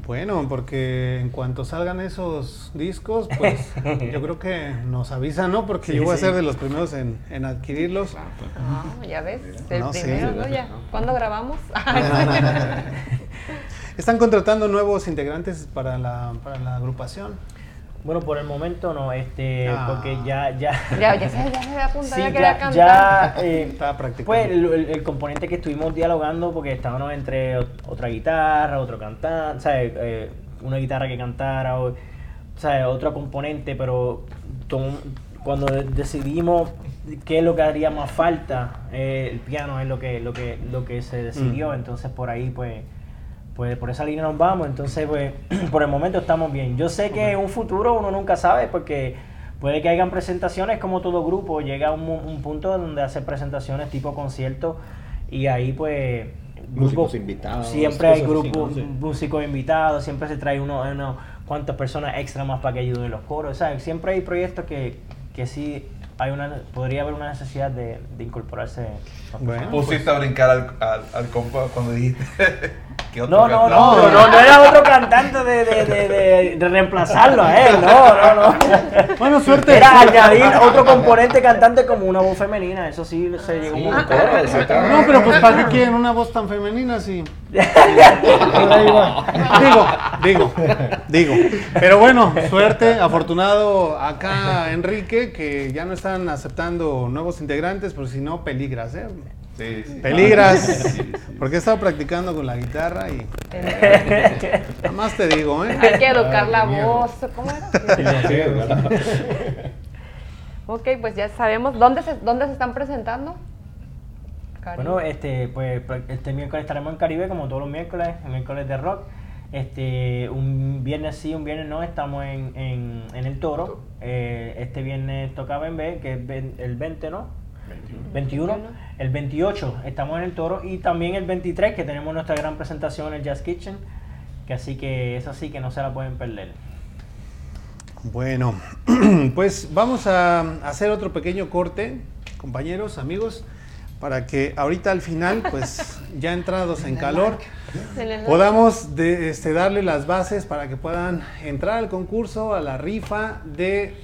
Bueno, porque en cuanto salgan esos discos, pues [LAUGHS] yo creo que nos avisan, ¿no? Porque Sí, yo voy a ser de los primeros en, en adquirirlos. Ah, ya ves, el No, sí. primero, ¿no? Ya. ¿Cuándo grabamos? [LAUGHS] ¿Están contratando nuevos integrantes para la, para la agrupación? Bueno por el momento no este Ah. porque ya ya ya, ya se, ya se había apuntado, Sí, ya quería ya, cantar. ya, eh, [LAUGHS] Estaba practicando. pues el, el- el componente que estuvimos dialogando porque estábamos entre ot- otra guitarra, otro cantante, ¿sabes? Eh, una guitarra que cantara, o, ¿sabes? Otro componente, pero tom- cuando de- decidimos qué es lo que haría más falta, eh, el piano es lo que, lo que, lo que se decidió, Mm. entonces por ahí pues pues por esa línea nos vamos, entonces pues [CLEARS THROAT] por el momento estamos bien. Yo sé que en un futuro uno nunca sabe porque puede que hayan presentaciones como todo grupo, llega un, un punto donde hace presentaciones tipo concierto y ahí pues Músicos invitados, siempre hay grupos. Sí. músicos invitados, siempre se trae uno, uno cuantas personas extra más para que ayuden en los coros, ¿sabes? Siempre hay proyectos que, que sí hay una, podría haber una necesidad de, de incorporarse. Bueno. Pusiste a brincar al, al, al compa cuando dijiste [LAUGHS] que otro No, no, no, no, no, no era otro cantante de, de, de, de, de reemplazarlo a él, no, no, no. Bueno, suerte. Era añadir otro componente cantante como una voz femenina, eso sí se llegó un momento. No, pero pues ¿para qué quieren una voz tan femenina si? [LAUGHS] digo, digo, digo. Pero bueno, suerte, afortunado acá Enrique, que ya no están aceptando nuevos integrantes, por si no peligras, ¿eh? Sí, sí. Peligras, Sí, sí. porque he estado practicando con la guitarra y [LAUGHS] nada más te digo, ¿eh? Hay que educar Ay, la voz. ¿Cómo era? [LAUGHS] Ok, pues ya sabemos. ¿Dónde se, dónde se están presentando? Bueno, este, pues este miércoles estaremos en Caribe como todos los miércoles, el miércoles de rock. Este, un viernes sí, un viernes no, estamos en, en, en el Toro. Eh, este viernes tocaba en B, que es el 20, ¿no? 21. El 28 estamos en el Toro y también el 23 que tenemos nuestra gran presentación en el Jazz Kitchen. Que así que es así que no se la pueden perder. Bueno, [CLEARS THROAT] pues vamos a hacer otro pequeño corte, compañeros, amigos, para que ahorita al final, pues [LAUGHS] ya entrados en calor, podamos de- este, darle las bases para que puedan entrar al concurso, a la rifa de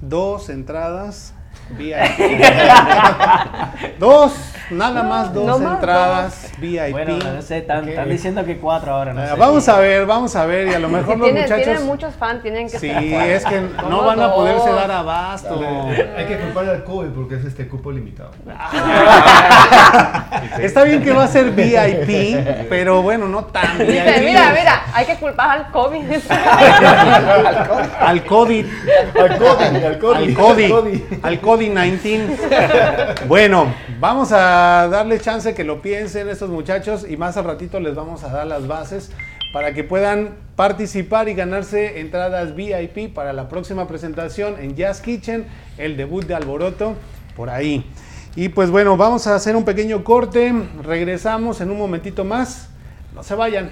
dos entradas VIP. [LAUGHS] dos, nada más dos no más entradas VIP. Bueno, no sé, están, están diciendo que cuatro ahora. No Eh, sé. vamos a ver, vamos a ver, y a lo mejor Si los tienen, muchachos... tienen muchos fans, tienen que Sí, es que no van a poderse dar abasto. Hay que culparle al COVID porque es este cupo limitado. [LAUGHS] [LAUGHS] Está bien que va a ser VIP, pero bueno, no tan VIP. Dice, mira, mira, hay que culpar [LAUGHS] al COVID. Al COVID. Al COVID, al COVID. Al COVID. Al COVID-19. Bueno, vamos a darle chance que lo piensen estos muchachos y más al ratito les vamos a dar las bases para que puedan participar y ganarse entradas VIP para la próxima presentación en Jazz Kitchen, el debut de Alboroto, por ahí. Y pues bueno, vamos a hacer un pequeño corte, regresamos en un momentito más, no se vayan.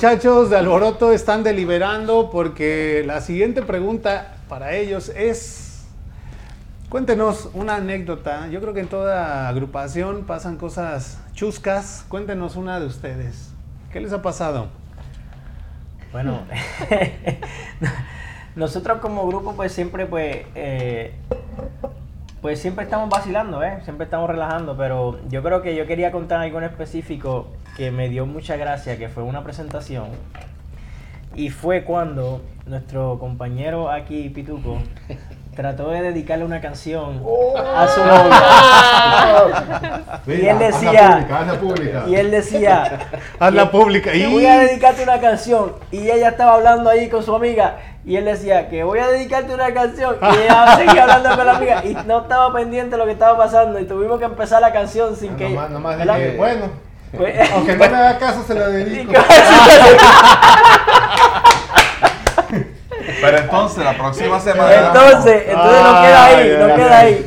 Muchachos de Alboroto están deliberando porque la siguiente pregunta para ellos es, cuéntenos una anécdota. Yo creo que en toda agrupación pasan cosas chuscas. Cuéntenos una de ustedes. ¿Qué les ha pasado? Bueno, [LAUGHS] nosotros como grupo pues siempre pues eh, pues siempre estamos vacilando, ¿eh? siempre estamos relajando, pero yo creo que yo quería contar algo en específico que me dio mucha gracia, que fue una presentación y fue cuando nuestro compañero aquí Pituco [LAUGHS] trató de dedicarle una canción a su novia. [LAUGHS] Y él decía- Hazla pública. Y él decía, [LAUGHS] Hazla pública. Y- voy a dedicarte una canción. Y ella estaba hablando ahí con su amiga. Y él decía que voy a dedicarte una canción. Y [LAUGHS] ella seguía hablando con la amiga. Y no estaba pendiente de lo que estaba pasando. Y tuvimos que empezar la canción sin que. Nomás, nomás dije, bueno, Pues- [LAUGHS] aunque no me haga caso, se la dedico. Pero entonces, la próxima [LAUGHS] semana. Entonces, entonces no queda ahí, Ay, no ay, queda ay. ahí.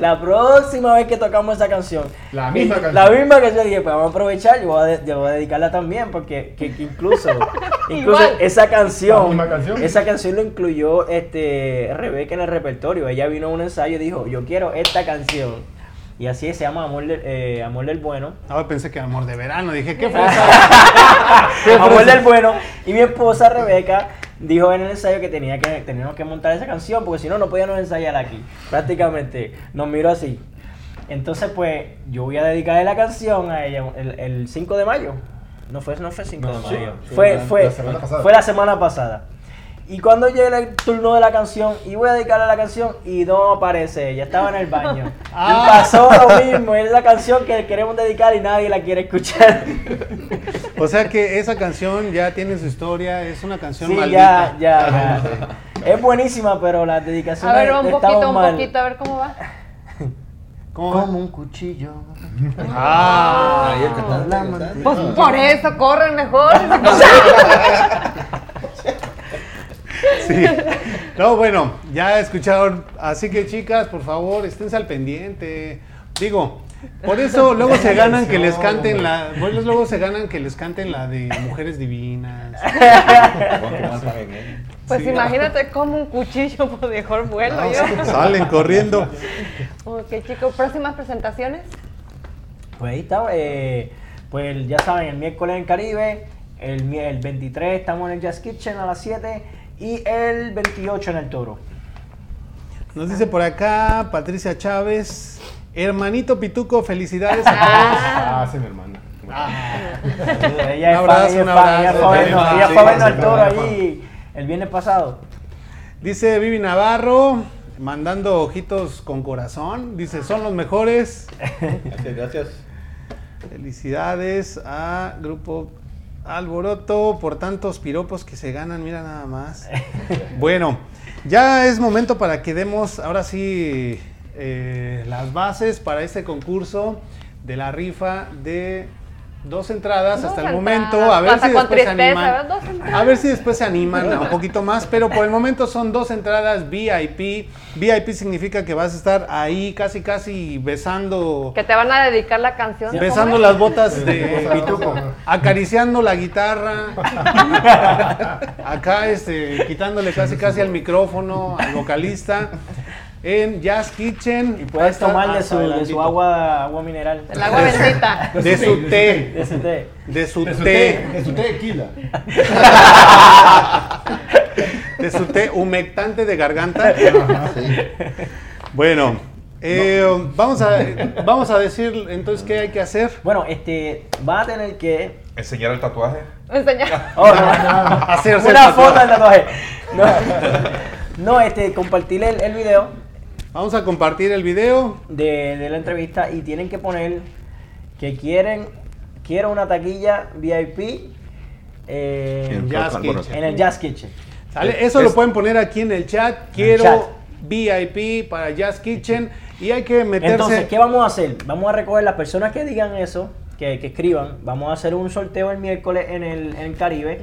La próxima vez que tocamos esa canción, La misma [LAUGHS] canción. La misma canción, dije, pues vamos a aprovechar, yo voy a, de- yo voy a dedicarla también, porque que, que incluso, [LAUGHS] incluso Igual. esa La canción, misma canción. esa canción lo incluyó este Rebeca en el repertorio. Ella vino a un ensayo y dijo, yo quiero esta canción. Y así es, se llama Amor del, eh, Amor del Bueno. Ah, pensé que amor de verano. Dije, ¿qué fue [LAUGHS] Amor del Bueno. Y mi esposa Rebeca dijo en el ensayo que tenía que teníamos que montar esa canción porque si no no podíamos ensayar aquí. Prácticamente nos miró así. Entonces pues yo voy a dedicarle la canción a ella el, el 5 de mayo. No fue, no fue 5 de No, mayo. sí, fue, la- fue, la semana pasada. fue la semana pasada. Y cuando llega el turno de la canción, y voy a dedicarle a la canción, y no aparece ella, estaba en el baño. [LAUGHS] Ah. Y pasó lo mismo, es la canción que queremos dedicar y nadie la quiere escuchar. [LAUGHS] O sea que esa canción ya tiene su historia, es una canción Sí, maldita. ya, ya, ya. Es buenísima, pero las A dedicaciones ver, un poquito, un mal. poquito, a ver [LAUGHS] cómo va. Como un cuchillo. Ah, Ahí el cantante, La el cantante. Pues por eso corren mejor. Sí. No, bueno, ya escucharon. Así que chicas, por favor, esténse al pendiente. Digo, por eso luego se ganan que les canten la. Bueno, luego se ganan que les canten la de Mujeres Divinas. ¿eh? Pues Sí. imagínate como un cuchillo por mejor vuelo No, yo. [LAUGHS] salen corriendo. Ok, chicos, próximas presentaciones. Pues ahí está, eh, pues ya saben, el miércoles en Caribe, el, el 23 estamos en el Jazz Kitchen a las 7 y el 28 en el Toro. Nos dice por acá Patricia Chávez. Hermanito Pituco, felicidades a [LAUGHS] todos. Ah, sí, mi hermana. ella es Un abrazo, fan, ella un ella abrazo. ella fue a al Toro allí el viernes pasado. Dice Vivi Navarro, mandando ojitos con corazón. Dice, son los mejores. Gracias, gracias. Felicidades a Grupo Alboroto por tantos piropos que se ganan, mira nada más. [LAUGHS] Bueno, ya es momento para que demos ahora sí eh, las bases para este concurso de la rifa de dos entradas Dos hasta el momento. A ver si con después se tristeza, animan. ¿verdad? Dos entradas. A ver si después se animan a un poquito más, pero por el momento son dos entradas VIP. VIP significa que vas a estar ahí casi casi besando Que te van a dedicar la canción. besando ¿cómo las botas de [LAUGHS] Pituco. acariciando la guitarra [LAUGHS] acá este quitándole casi casi al micrófono al vocalista en Jazz Kitchen Y puedes Va a estar tomar de hasta su, de su agua, agua mineral. El agua bendita. de su té De ese té. de su De su té té, de su tequila. de su té humectante de garganta bueno eh, vamos a vamos a decir entonces qué hay que hacer Bueno, este, va a tener que... Enseñar el tatuaje. Enseña. Oh, [LAUGHS] no. hacerse el Una foto del tatuaje. No, no, este, compartir el, el video vamos a compartir el video de, de la entrevista y tienen que poner que quieren, quiero una taquilla VIP eh, En Jazz en el Jazz Kitchen. ¿Sale? Eso Es- lo pueden poner aquí en el chat. Quiero chat. VIP para Jazz Kitchen. Y hay que meterse. Entonces, ¿qué vamos a hacer? Vamos a recoger las personas que digan eso, que, que escriban. Vamos a hacer un sorteo el miércoles en el, en el Caribe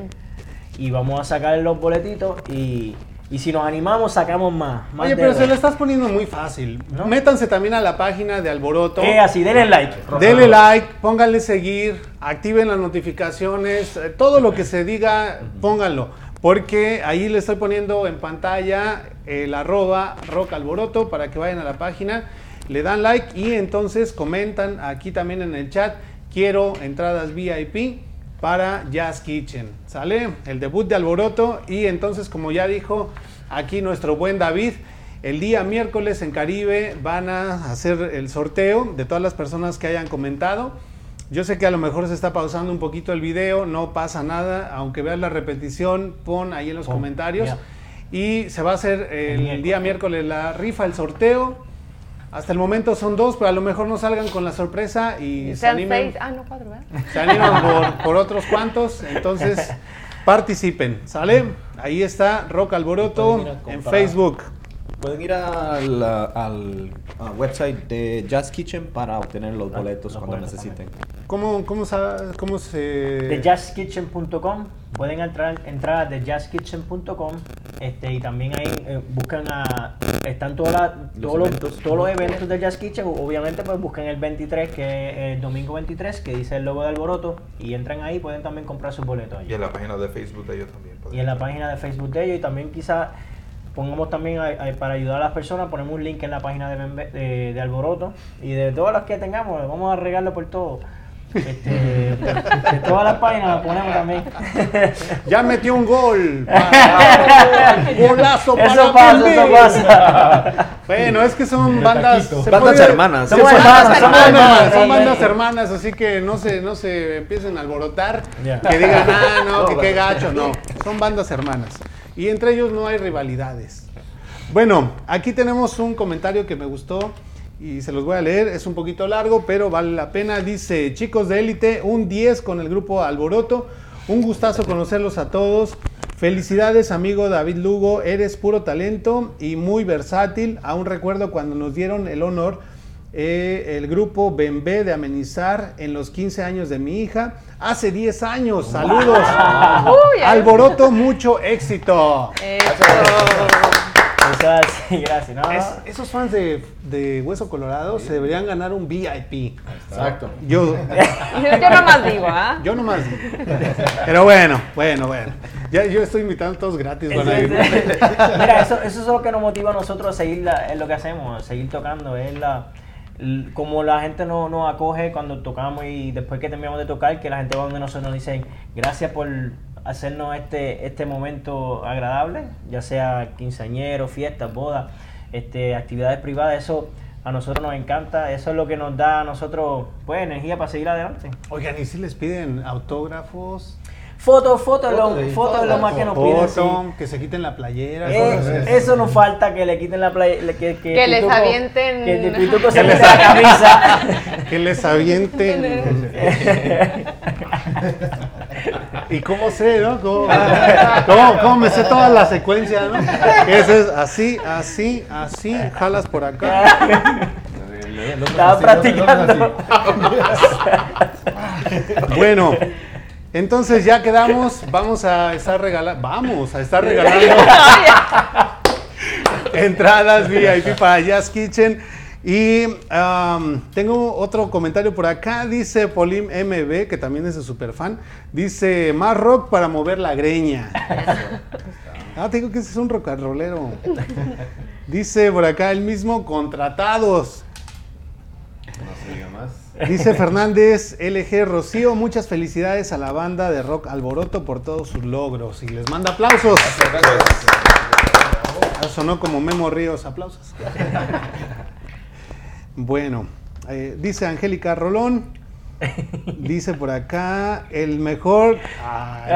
y vamos a sacar los boletitos y, y si nos animamos sacamos más. más Oye, pero dedos. se lo estás poniendo muy fácil. ¿No? Métanse también a la página de Alboroto. Eh, así, denle like. Denle like, pónganle seguir, activen las notificaciones, eh, todo lo que se diga, pónganlo. Porque ahí le estoy poniendo en pantalla el arroba rock alboroto para que vayan a la página, le dan like y entonces comentan aquí también en el chat, quiero entradas VIP para Jazz Kitchen, ¿sale? El debut de alboroto y entonces como ya dijo aquí nuestro buen David, el día miércoles en Caribe van a hacer el sorteo de todas las personas que hayan comentado. Yo sé que a lo mejor se está pausando un poquito el video, no pasa nada, aunque veas la repetición, pon ahí en los comentarios. Y se va a hacer el, miércoles. día miércoles la rifa, el sorteo. Hasta el momento son dos, pero a lo mejor no salgan con la sorpresa y se animen, seis. Ah, no, cuatro, ¿verdad? se animan por, por otros cuantos. Entonces, [LAUGHS] participen, ¿sale? Ahí está Rock Alboroto en. Facebook. Pueden ir al, al ah, website de Jazz Kitchen para obtener los boletos los cuando boletos necesiten. ¿Cómo, cómo, cómo se...? de jazzkitchen.com pueden entrar entrar a jazzkitchen.com este y también ahí eh, buscan a están todas las- todos, los, eventos. todos los eventos de Jazz Kitchen obviamente pues busquen el 23 que es el domingo 23 que dice el logo de Alboroto y entran ahí pueden también comprar sus boletos allí. Y en la página de Facebook de ellos también. y en la página de Facebook de ellos y también quizá pongamos también a- a- para ayudar a las personas ponemos un link en la página de, de, de Alboroto y de todas las que tengamos vamos a regarlo por todo Este, de todas las páginas la ponemos también. [LAUGHS] Ya metió un gol. [LAUGHS] para- Golazo para Eso pasa, Pelé. eso pasa. Bueno, es que son bandas. se Bandas puede- hermanas. Son bandas son sí, bandas sí. hermanas, así que no se, no se empiecen a alborotar, que digan, ah, no, que qué gacho, no, son bandas hermanas. Y entre ellos no hay rivalidades. Bueno, aquí tenemos un comentario que me gustó y se los voy a leer, es un poquito largo, pero vale la pena. Dice, chicos de élite, un 10 con el grupo Alboroto, un gustazo conocerlos a todos. Felicidades amigo David Lugo, eres puro talento y muy versátil. Aún recuerdo cuando nos dieron el honor eh, el grupo Bembé de amenizar en los 15 años de mi hija. Hace 10 años, saludos. Uy. Alboroto, mucho éxito. Eso así, [LAUGHS] gracias. No, Es- esos fans de, de Hueso Colorado se deberían ganar un VIP. Exacto. Yo, [LAUGHS] Yo, nomás digo, ¿ah? yo nomás. digo. [LAUGHS] Pero bueno, bueno, bueno. Ya yo estoy invitando a todos gratis. van a ir. Mira, eso, eso es lo que nos motiva a nosotros a seguir la- es lo que hacemos, a seguir tocando. Es la, como la gente no- nos acoge cuando tocamos y después que terminamos de tocar, que la gente va donde nosotros nos dicen gracias por hacernos este, este momento agradable, ya sea quinceañero, fiestas, bodas, este, actividades privadas, eso a nosotros nos encanta, eso es lo que nos da a nosotros pues energía para seguir adelante. Oigan, ¿y si les piden autógrafos? Fotos, fotos, Fotos lo, es lo más que nos piden. sí. Foto, que se quiten la playera. Eh, eso nos falta que le quiten la playa, le- que, que, Que les avienten- que el Pituco [LAUGHS] se Que les- la camisa. [LAUGHS] Que les avienten. [LAUGHS] ¿Y cómo sé, no? ¿Cómo, cómo- cómo me sé toda la secuencia, no? Ese es así, así, así, jalas por acá. Estaba practicando. Bueno, entonces ya quedamos, vamos a estar regalando, vamos a estar regalando [LAUGHS] entradas VIP para Jazz Kitchen. Y tengo otro comentario por acá, dice Polim MB, que también es de super fan, dice, más rock para mover la greña. Ah, te digo que ese es un rock and rollero. Dice por acá el mismo, contratados. No se diga más. Dice Fernández LG Rocío, muchas felicidades a la banda de Rock Alboroto por todos sus logros y les manda aplausos. Ah, Sonó como Memo Ríos, aplausos. [LAUGHS] Bueno, eh, dice Angélica Rolón, dice por acá, el mejor... Ay,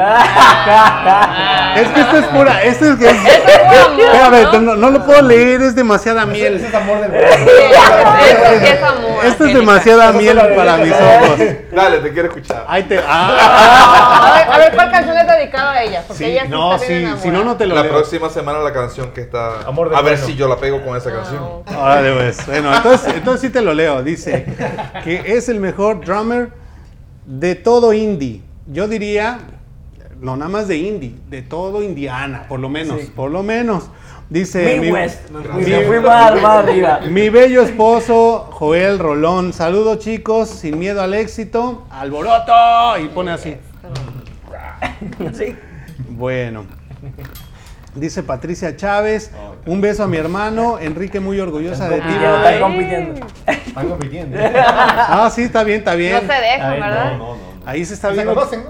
es que esto es pura, esto es que... Espérame, no, no lo puedo leer, es demasiada miel. Es amor del [LAUGHS] Eso sí es amor. Esto es demasiada miel para mis ojos. Dale, te quiero escuchar. Ahí te... ah. A ver, a ver, ¿cuál canción es dedicada a ella? Porque Sí, ella sí no, está bien sí, si no, no te lo La leo. próxima semana la canción que está. Amor de a ver bueno. si yo la pego con esa canción. Órale, pues. Bueno, entonces, entonces sí te lo leo. Dice que es el mejor drummer de todo indie. Yo diría, no nada más de indie, de todo Indiana, por lo menos, por lo menos. Dice mi. Nos mi- fui arriba. [LAUGHS] mi bello esposo Joel Rolón. Saludos chicos, sin miedo al éxito, alboroto. Y pone así. Sí. Bueno. Dice Patricia Chávez, un beso a mi hermano, Enrique muy orgullosa de ti. No bebé". están compitiendo. Están compitiendo. Ah, sí, está bien, está No bien. se dejan, ver, ¿verdad? No, no, no. Ahí se está viendo. conocen,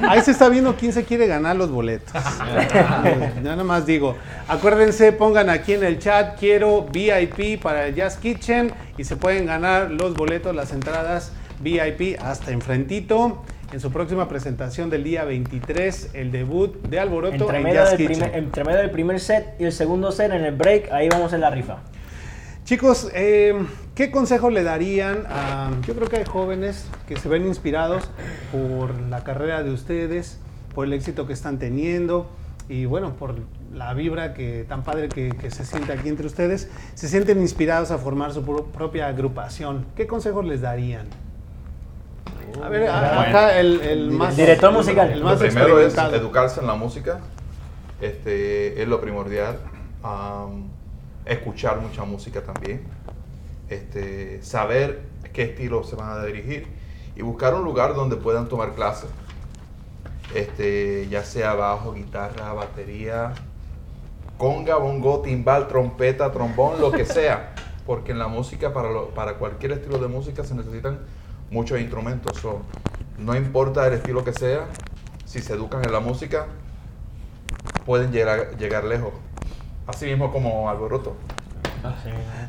¿no? Ahí se está viendo quién se quiere ganar los boletos. Ya [LAUGHS] nada más digo. Acuérdense, pongan aquí en el chat, quiero VIP para el Jazz Kitchen y se pueden ganar los boletos, las entradas VIP hasta enfrentito. En su próxima presentación del día 23, el debut de Alboroto Entre en medio, Jazz del primer, entre medio del primer set y el segundo set en el break, ahí vamos en la rifa. Chicos, eh, ¿qué consejo le darían a... Yo creo que hay jóvenes que se ven inspirados por la carrera de ustedes, por el éxito que están teniendo y bueno, por la vibra que tan padre que, que se siente aquí entre ustedes. Se sienten inspirados a formar su pro- propia agrupación. ¿Qué consejos les darían? A ver, acá el, el más... Director musical. El Lo más primero es educarse en la música. Este, es lo primordial. Escuchar mucha música también. Este, saber qué estilo se van a dirigir. Y buscar un lugar donde puedan tomar clases. Este, ya sea bajo, guitarra, batería, conga, bongo, timbal, trompeta, trombón, lo que sea. Porque en la música, para, lo- para cualquier estilo de música, se necesitan muchos instrumentos. so, no importa el estilo que sea, si se educan en la música, pueden llegar, llegar lejos. Así mismo como Alboroto.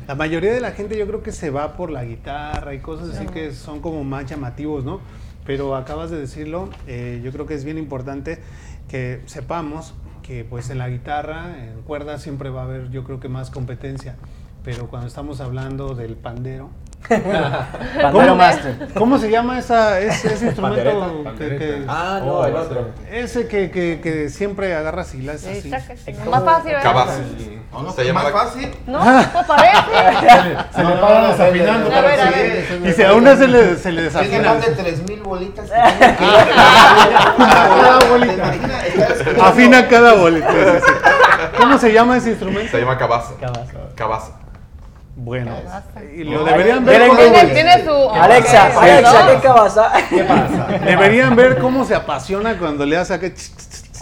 La mayoría de la gente yo creo que se va por la guitarra y cosas así que son como más llamativos, ¿no? Pero acabas de decirlo, eh, yo creo que es bien importante que sepamos que pues en la guitarra, en cuerdas siempre va a haber yo creo que más competencia, pero cuando estamos hablando del pandero, Master. ¿cómo se llama esa, ese, ese instrumento? Pandereta, que- que- Ah, no, el otro. ese que, que, que siempre agarras y la haces así. Más fácil, ¿verdad? Cabaza. no, Se llama más fácil. No, no parece. [LAUGHS] Se le paran desafinando. A ver, a. Y si a una se le, se le Tiene desafina. más de 3000 bolitas. tiene que- Cada [LAUGHS] bolita. Afina cada bolita. ¿Cómo se llama ese instrumento? Se llama Cabaza. Cabaza. Cabaza. Bueno, y lo deberían ver Miren, cómo, Tiene, tiene su. Alexa. Alexa, ¿qué [LAUGHS] pasa? deberían ver cómo se apasiona cuando le hace que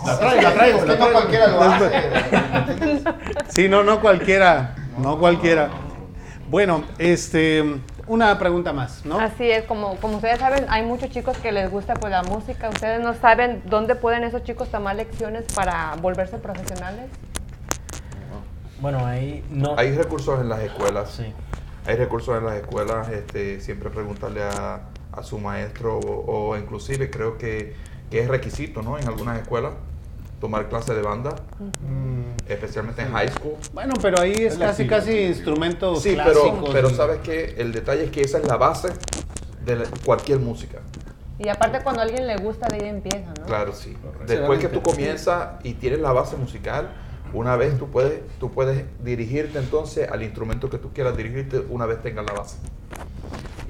La traigo, la traigo. No cualquiera lo hace. Sí, no, no cualquiera, no cualquiera. Bueno, este, una pregunta más, ¿no? Así es, como, como ustedes saben, hay muchos chicos que les gusta pues, la música. ¿Ustedes no saben dónde pueden esos chicos tomar lecciones para volverse profesionales? Bueno, ahí no. Hay recursos en las escuelas. Sí. Hay recursos en las escuelas, este, siempre preguntarle a, a su maestro o, o inclusive creo que, que es requisito, ¿no? En algunas escuelas tomar clase de banda, especialmente en high school. Bueno, pero ahí es casi, casi instrumentos Sí, pero, clásicos. pero sabes que el detalle es que esa es la base de la- cualquier música. Y aparte cuando a alguien le gusta, de ahí empieza, ¿no? Claro, sí. Después que tú comienzas y tienes la base musical, una vez tú puedes, tú puedes dirigirte entonces al instrumento que tú quieras dirigirte una vez tengas la base.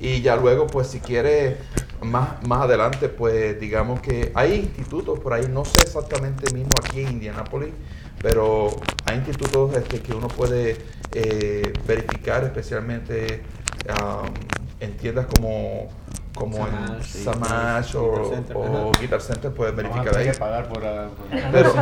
Y ya luego, pues si quieres más, más adelante, pues digamos que hay institutos por ahí, no sé exactamente mismo aquí en Indianápolis, pero hay institutos este, que uno puede eh, verificar especialmente en tiendas como, como en Samash, sí, Samash o, Guitar Center, o. Guitar Center, puedes verificar ahí. tener que pagar por... por- Pero,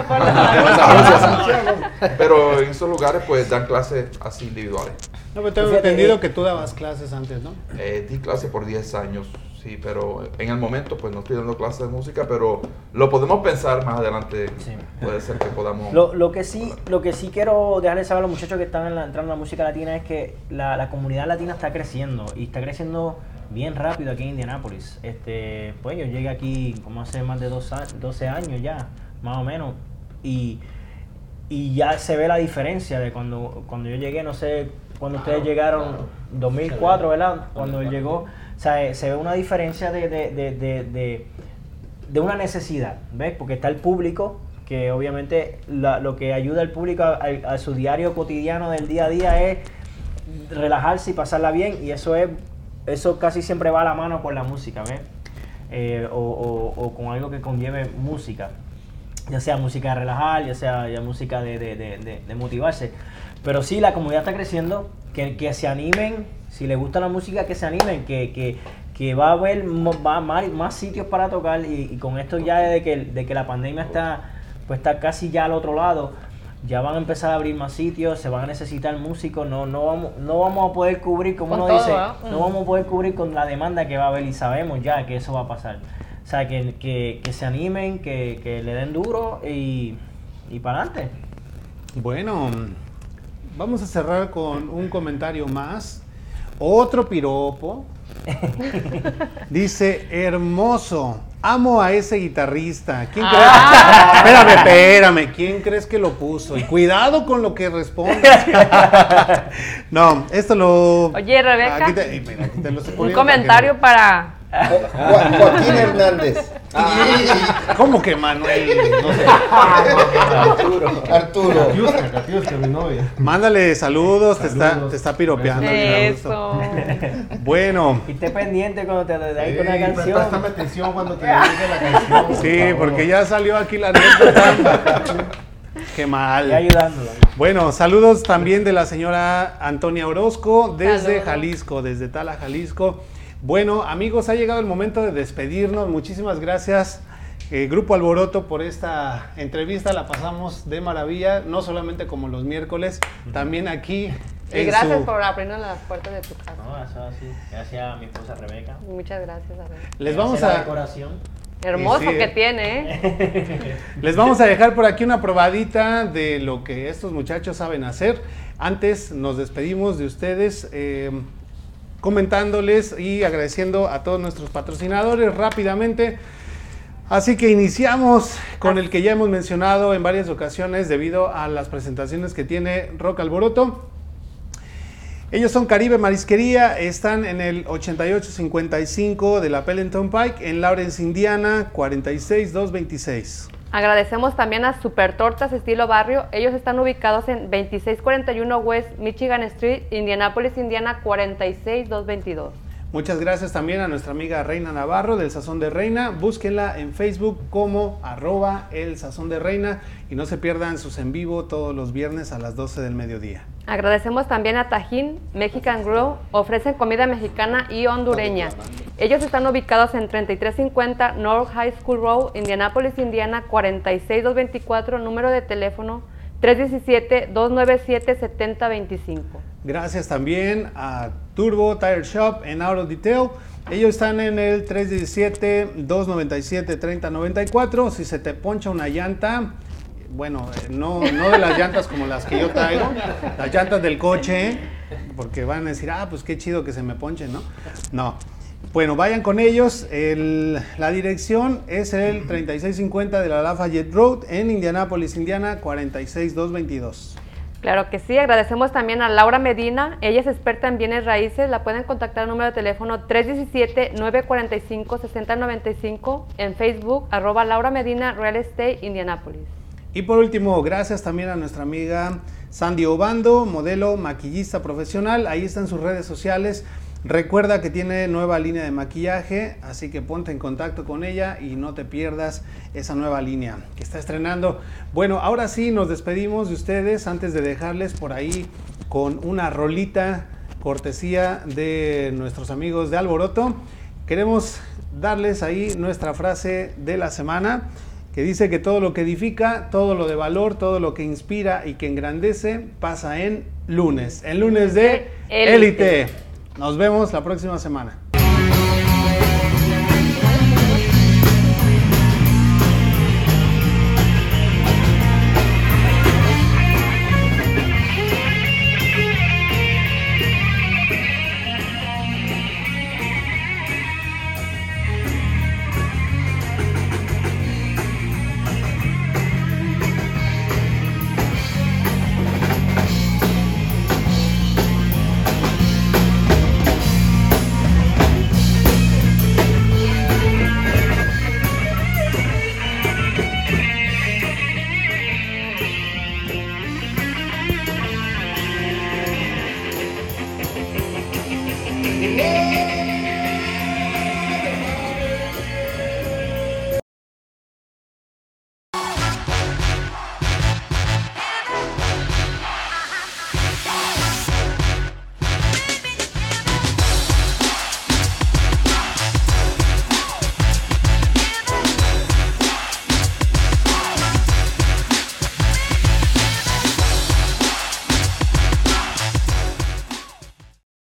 pero en esos lugares pues dan clases así individuales. No, pero tengo entendido eh, que tú dabas clases antes, ¿no? Eh, di clase por 10 años, sí, pero en el momento pues no estoy dando clases de música, pero lo podemos pensar más adelante. Sí. Puede ser que podamos... Lo, lo que sí, lo que sí quiero dejarles saber a los muchachos que están en la- entrando a la música latina es que la, la comunidad latina está creciendo y está creciendo bien rápido aquí en Indianápolis. Este, pues yo llegué aquí como hace más de dos a- 12 años ya, más o menos, y, y ya se ve la diferencia de cuando, cuando yo llegué, no sé, cuando ustedes llegaron, 2004, ¿verdad? Cuando él llegó, o sea, eh, se ve una diferencia de, de, de, de- de- de una necesidad, ¿ves? Porque está el público, que obviamente la- lo que ayuda al público a, a- a su diario cotidiano del día a día es relajarse y pasarla bien, y eso es, eso casi siempre va a la mano con la música, ¿ves? Eh, o, con algo que conlleve música, ya sea música de relajar, ya sea música de, motivarse. Pero sí, la comunidad está creciendo, que, se animen, si les gusta la música, que se animen, que, que, que va a haber más, sitios para tocar y, y con esto ya de que, de que la pandemia está, pues está casi ya al otro lado, ya van a empezar a abrir más sitios, se van a necesitar músicos, no, no, vamos, no vamos a poder cubrir, como Con uno todo, dice, no vamos a poder cubrir con la demanda que va a haber y sabemos ya que eso va a pasar. O sea, que, que, que se animen, que, que le den duro y, y para adelante. Bueno, vamos a cerrar con un comentario más. Otro piropo. [LAUGHS] Dice, hermoso, amo a ese guitarrista. ¿Quién crees? Ah. [LAUGHS] Espérame, espérame. ¿Quién crees que lo puso? Y cuidado con lo que responde. [LAUGHS] no, esto lo... Oye, Rebeca, Aquí te, mira, aquí te lo un comentario para... Jo- Joaquín Hernández. ¿Cómo que Manuel? No sé. Arturo. Katiuska, Katiuska, mi novia. Mándale saludos, Te, está, te está piropeando. Eso. Bueno, Y esté pendiente cuando te dé ahí Sí, con una Préstame canción. atención cuando te dedique la canción. sí, porque ya salió aquí la anécdota. Qué mal. Y ayudándolo. Bueno, saludos también de la señora Antonia Orozco desde Saludos. Jalisco, desde Tala, Jalisco. Bueno, amigos, ha llegado el momento de despedirnos. Muchísimas gracias, eh, Grupo Alboroto, por esta entrevista. La pasamos de maravilla, no solamente como los miércoles, también aquí. Y en gracias su- por abrirnos las puertas de tu casa. eso es así. Gracias a mi esposa Rebeca. Muchas gracias, Abel. Les Ella vamos la a, decoración. Hermoso Sí, sí. que tiene, ¿eh? [LAUGHS] les vamos a dejar por aquí una probadita de lo que estos muchachos saben hacer. Antes nos despedimos de ustedes eh, comentándoles y agradeciendo a todos nuestros patrocinadores rápidamente. Así que iniciamos con el que ya hemos mencionado en varias ocasiones debido a las presentaciones que tiene Rock Alboroto. Ellos son Caribe Marisquería, están en el 8855 de la Pellenton Pike en Lawrence, Indiana, 46226. Agradecemos también a Super Tortas Estilo Barrio. Ellos están ubicados en 2641 West Michigan Street, Indianapolis, Indiana 46222. Muchas gracias también a nuestra amiga Reina Navarro del Sazón de Reina. Búsquenla en Facebook como arroba el Sazón de Reina y no se pierdan sus en vivo todos los viernes a las 12 del mediodía. Agradecemos también a Tajín Mexican Grill. Ofrecen comida mexicana y hondureña. Ellos están ubicados en 3350 North High School Road, Indianapolis, Indiana 46224, número de teléfono 317-297-7025. Gracias también a Turbo Tire Shop en Auto Detail. Ellos están en el 317-297-3094. Si se te poncha una llanta, bueno, no, no de las llantas como las que yo traigo, las llantas del coche, porque van a decir, ah, pues qué chido que se me ponchen, ¿no? No. Bueno, vayan con ellos. El- la dirección es el 3650 de la Lafayette Road en Indianapolis, Indiana, 46222. Claro que sí, agradecemos también a Laura Medina, ella es experta en bienes raíces, la pueden contactar al número de teléfono 317-945-6095 en Facebook, arroba Laura Medina Real Estate Indianapolis. Y por último, gracias también a nuestra amiga Sandy Obando, modelo maquillista profesional. Ahí están sus redes sociales. Recuerda que tiene nueva línea de maquillaje, así que ponte en contacto con ella y no te pierdas esa nueva línea que está estrenando. Bueno, ahora sí nos despedimos de ustedes antes de dejarles por ahí con una rolita cortesía de nuestros amigos de Alboroto. Queremos darles ahí nuestra frase de la semana que dice que todo lo que edifica, todo lo de valor, todo lo que inspira y que engrandece pasa en lunes, el lunes de Élite. Nos vemos la próxima semana.